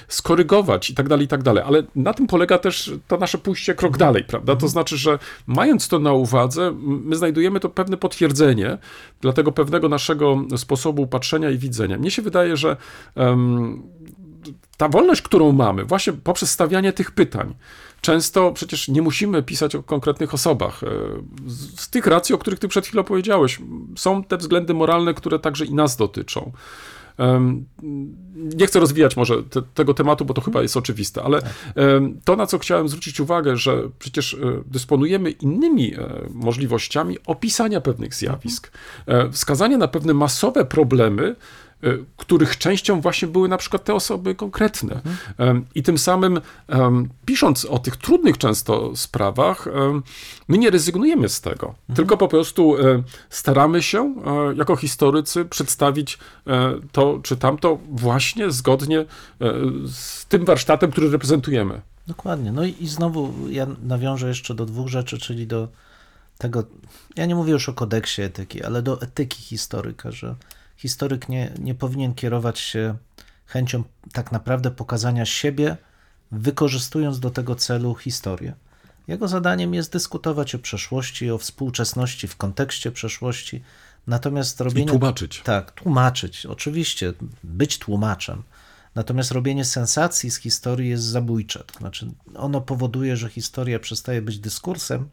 skorygować i tak dalej, i tak dalej. Ale na tym polega też to nasze pójście krok dalej, prawda? To znaczy, że mając to na uwadze, my znajdujemy to pewne potwierdzenie dla tego pewnego naszego sposobu patrzenia i widzenia. Mnie się wydaje, że em, ta wolność, którą mamy, właśnie poprzez stawianie tych pytań, często przecież nie musimy pisać o konkretnych osobach. E, Z, tych racji, o których ty przed chwilą powiedziałeś, są te względy moralne, które także i nas dotyczą. Nie chcę rozwijać może te, tego tematu, bo to chyba jest oczywiste, ale em, to, na co chciałem zwrócić uwagę, że przecież e, dysponujemy innymi e, możliwościami opisania pewnych zjawisk, wskazania na pewne masowe problemy, których częścią właśnie były na przykład te osoby konkretne. Em, I tym samym, pisząc o tych trudnych często sprawach, my nie rezygnujemy z tego, tylko po prostu e, staramy się e, jako historycy przedstawić e, to czy tamto właśnie zgodnie e, z tym warsztatem, który reprezentujemy. Dokładnie. No i, i znowu ja nawiążę jeszcze do dwóch rzeczy, czyli do tego, ja nie mówię już o kodeksie etyki, ale do etyki historyka, że historyk nie, nie powinien kierować się chęcią tak naprawdę pokazania siebie, wykorzystując do tego celu historię. Jego zadaniem jest dyskutować o przeszłości, o współczesności w kontekście przeszłości, natomiast I robienie... tłumaczyć. Tak, tłumaczyć, oczywiście, być tłumaczem. Natomiast robienie sensacji z historii jest zabójcze. To znaczy, ono powoduje, że historia przestaje być dyskursem,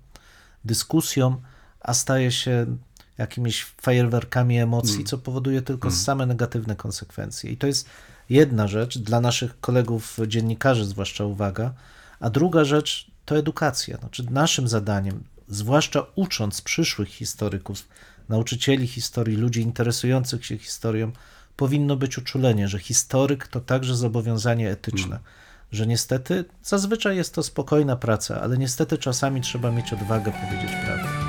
dyskusją, a staje się jakimiś fajerwerkami emocji, co powoduje tylko same negatywne konsekwencje. I to jest jedna rzecz, dla naszych kolegów dziennikarzy zwłaszcza uwaga, a druga rzecz to edukacja. Znaczy, naszym zadaniem, zwłaszcza ucząc przyszłych historyków, nauczycieli historii, ludzi interesujących się historią, powinno być uczulenie, że historyk to także zobowiązanie etyczne. Że niestety zazwyczaj jest to spokojna praca, ale niestety czasami trzeba mieć odwagę powiedzieć prawdę.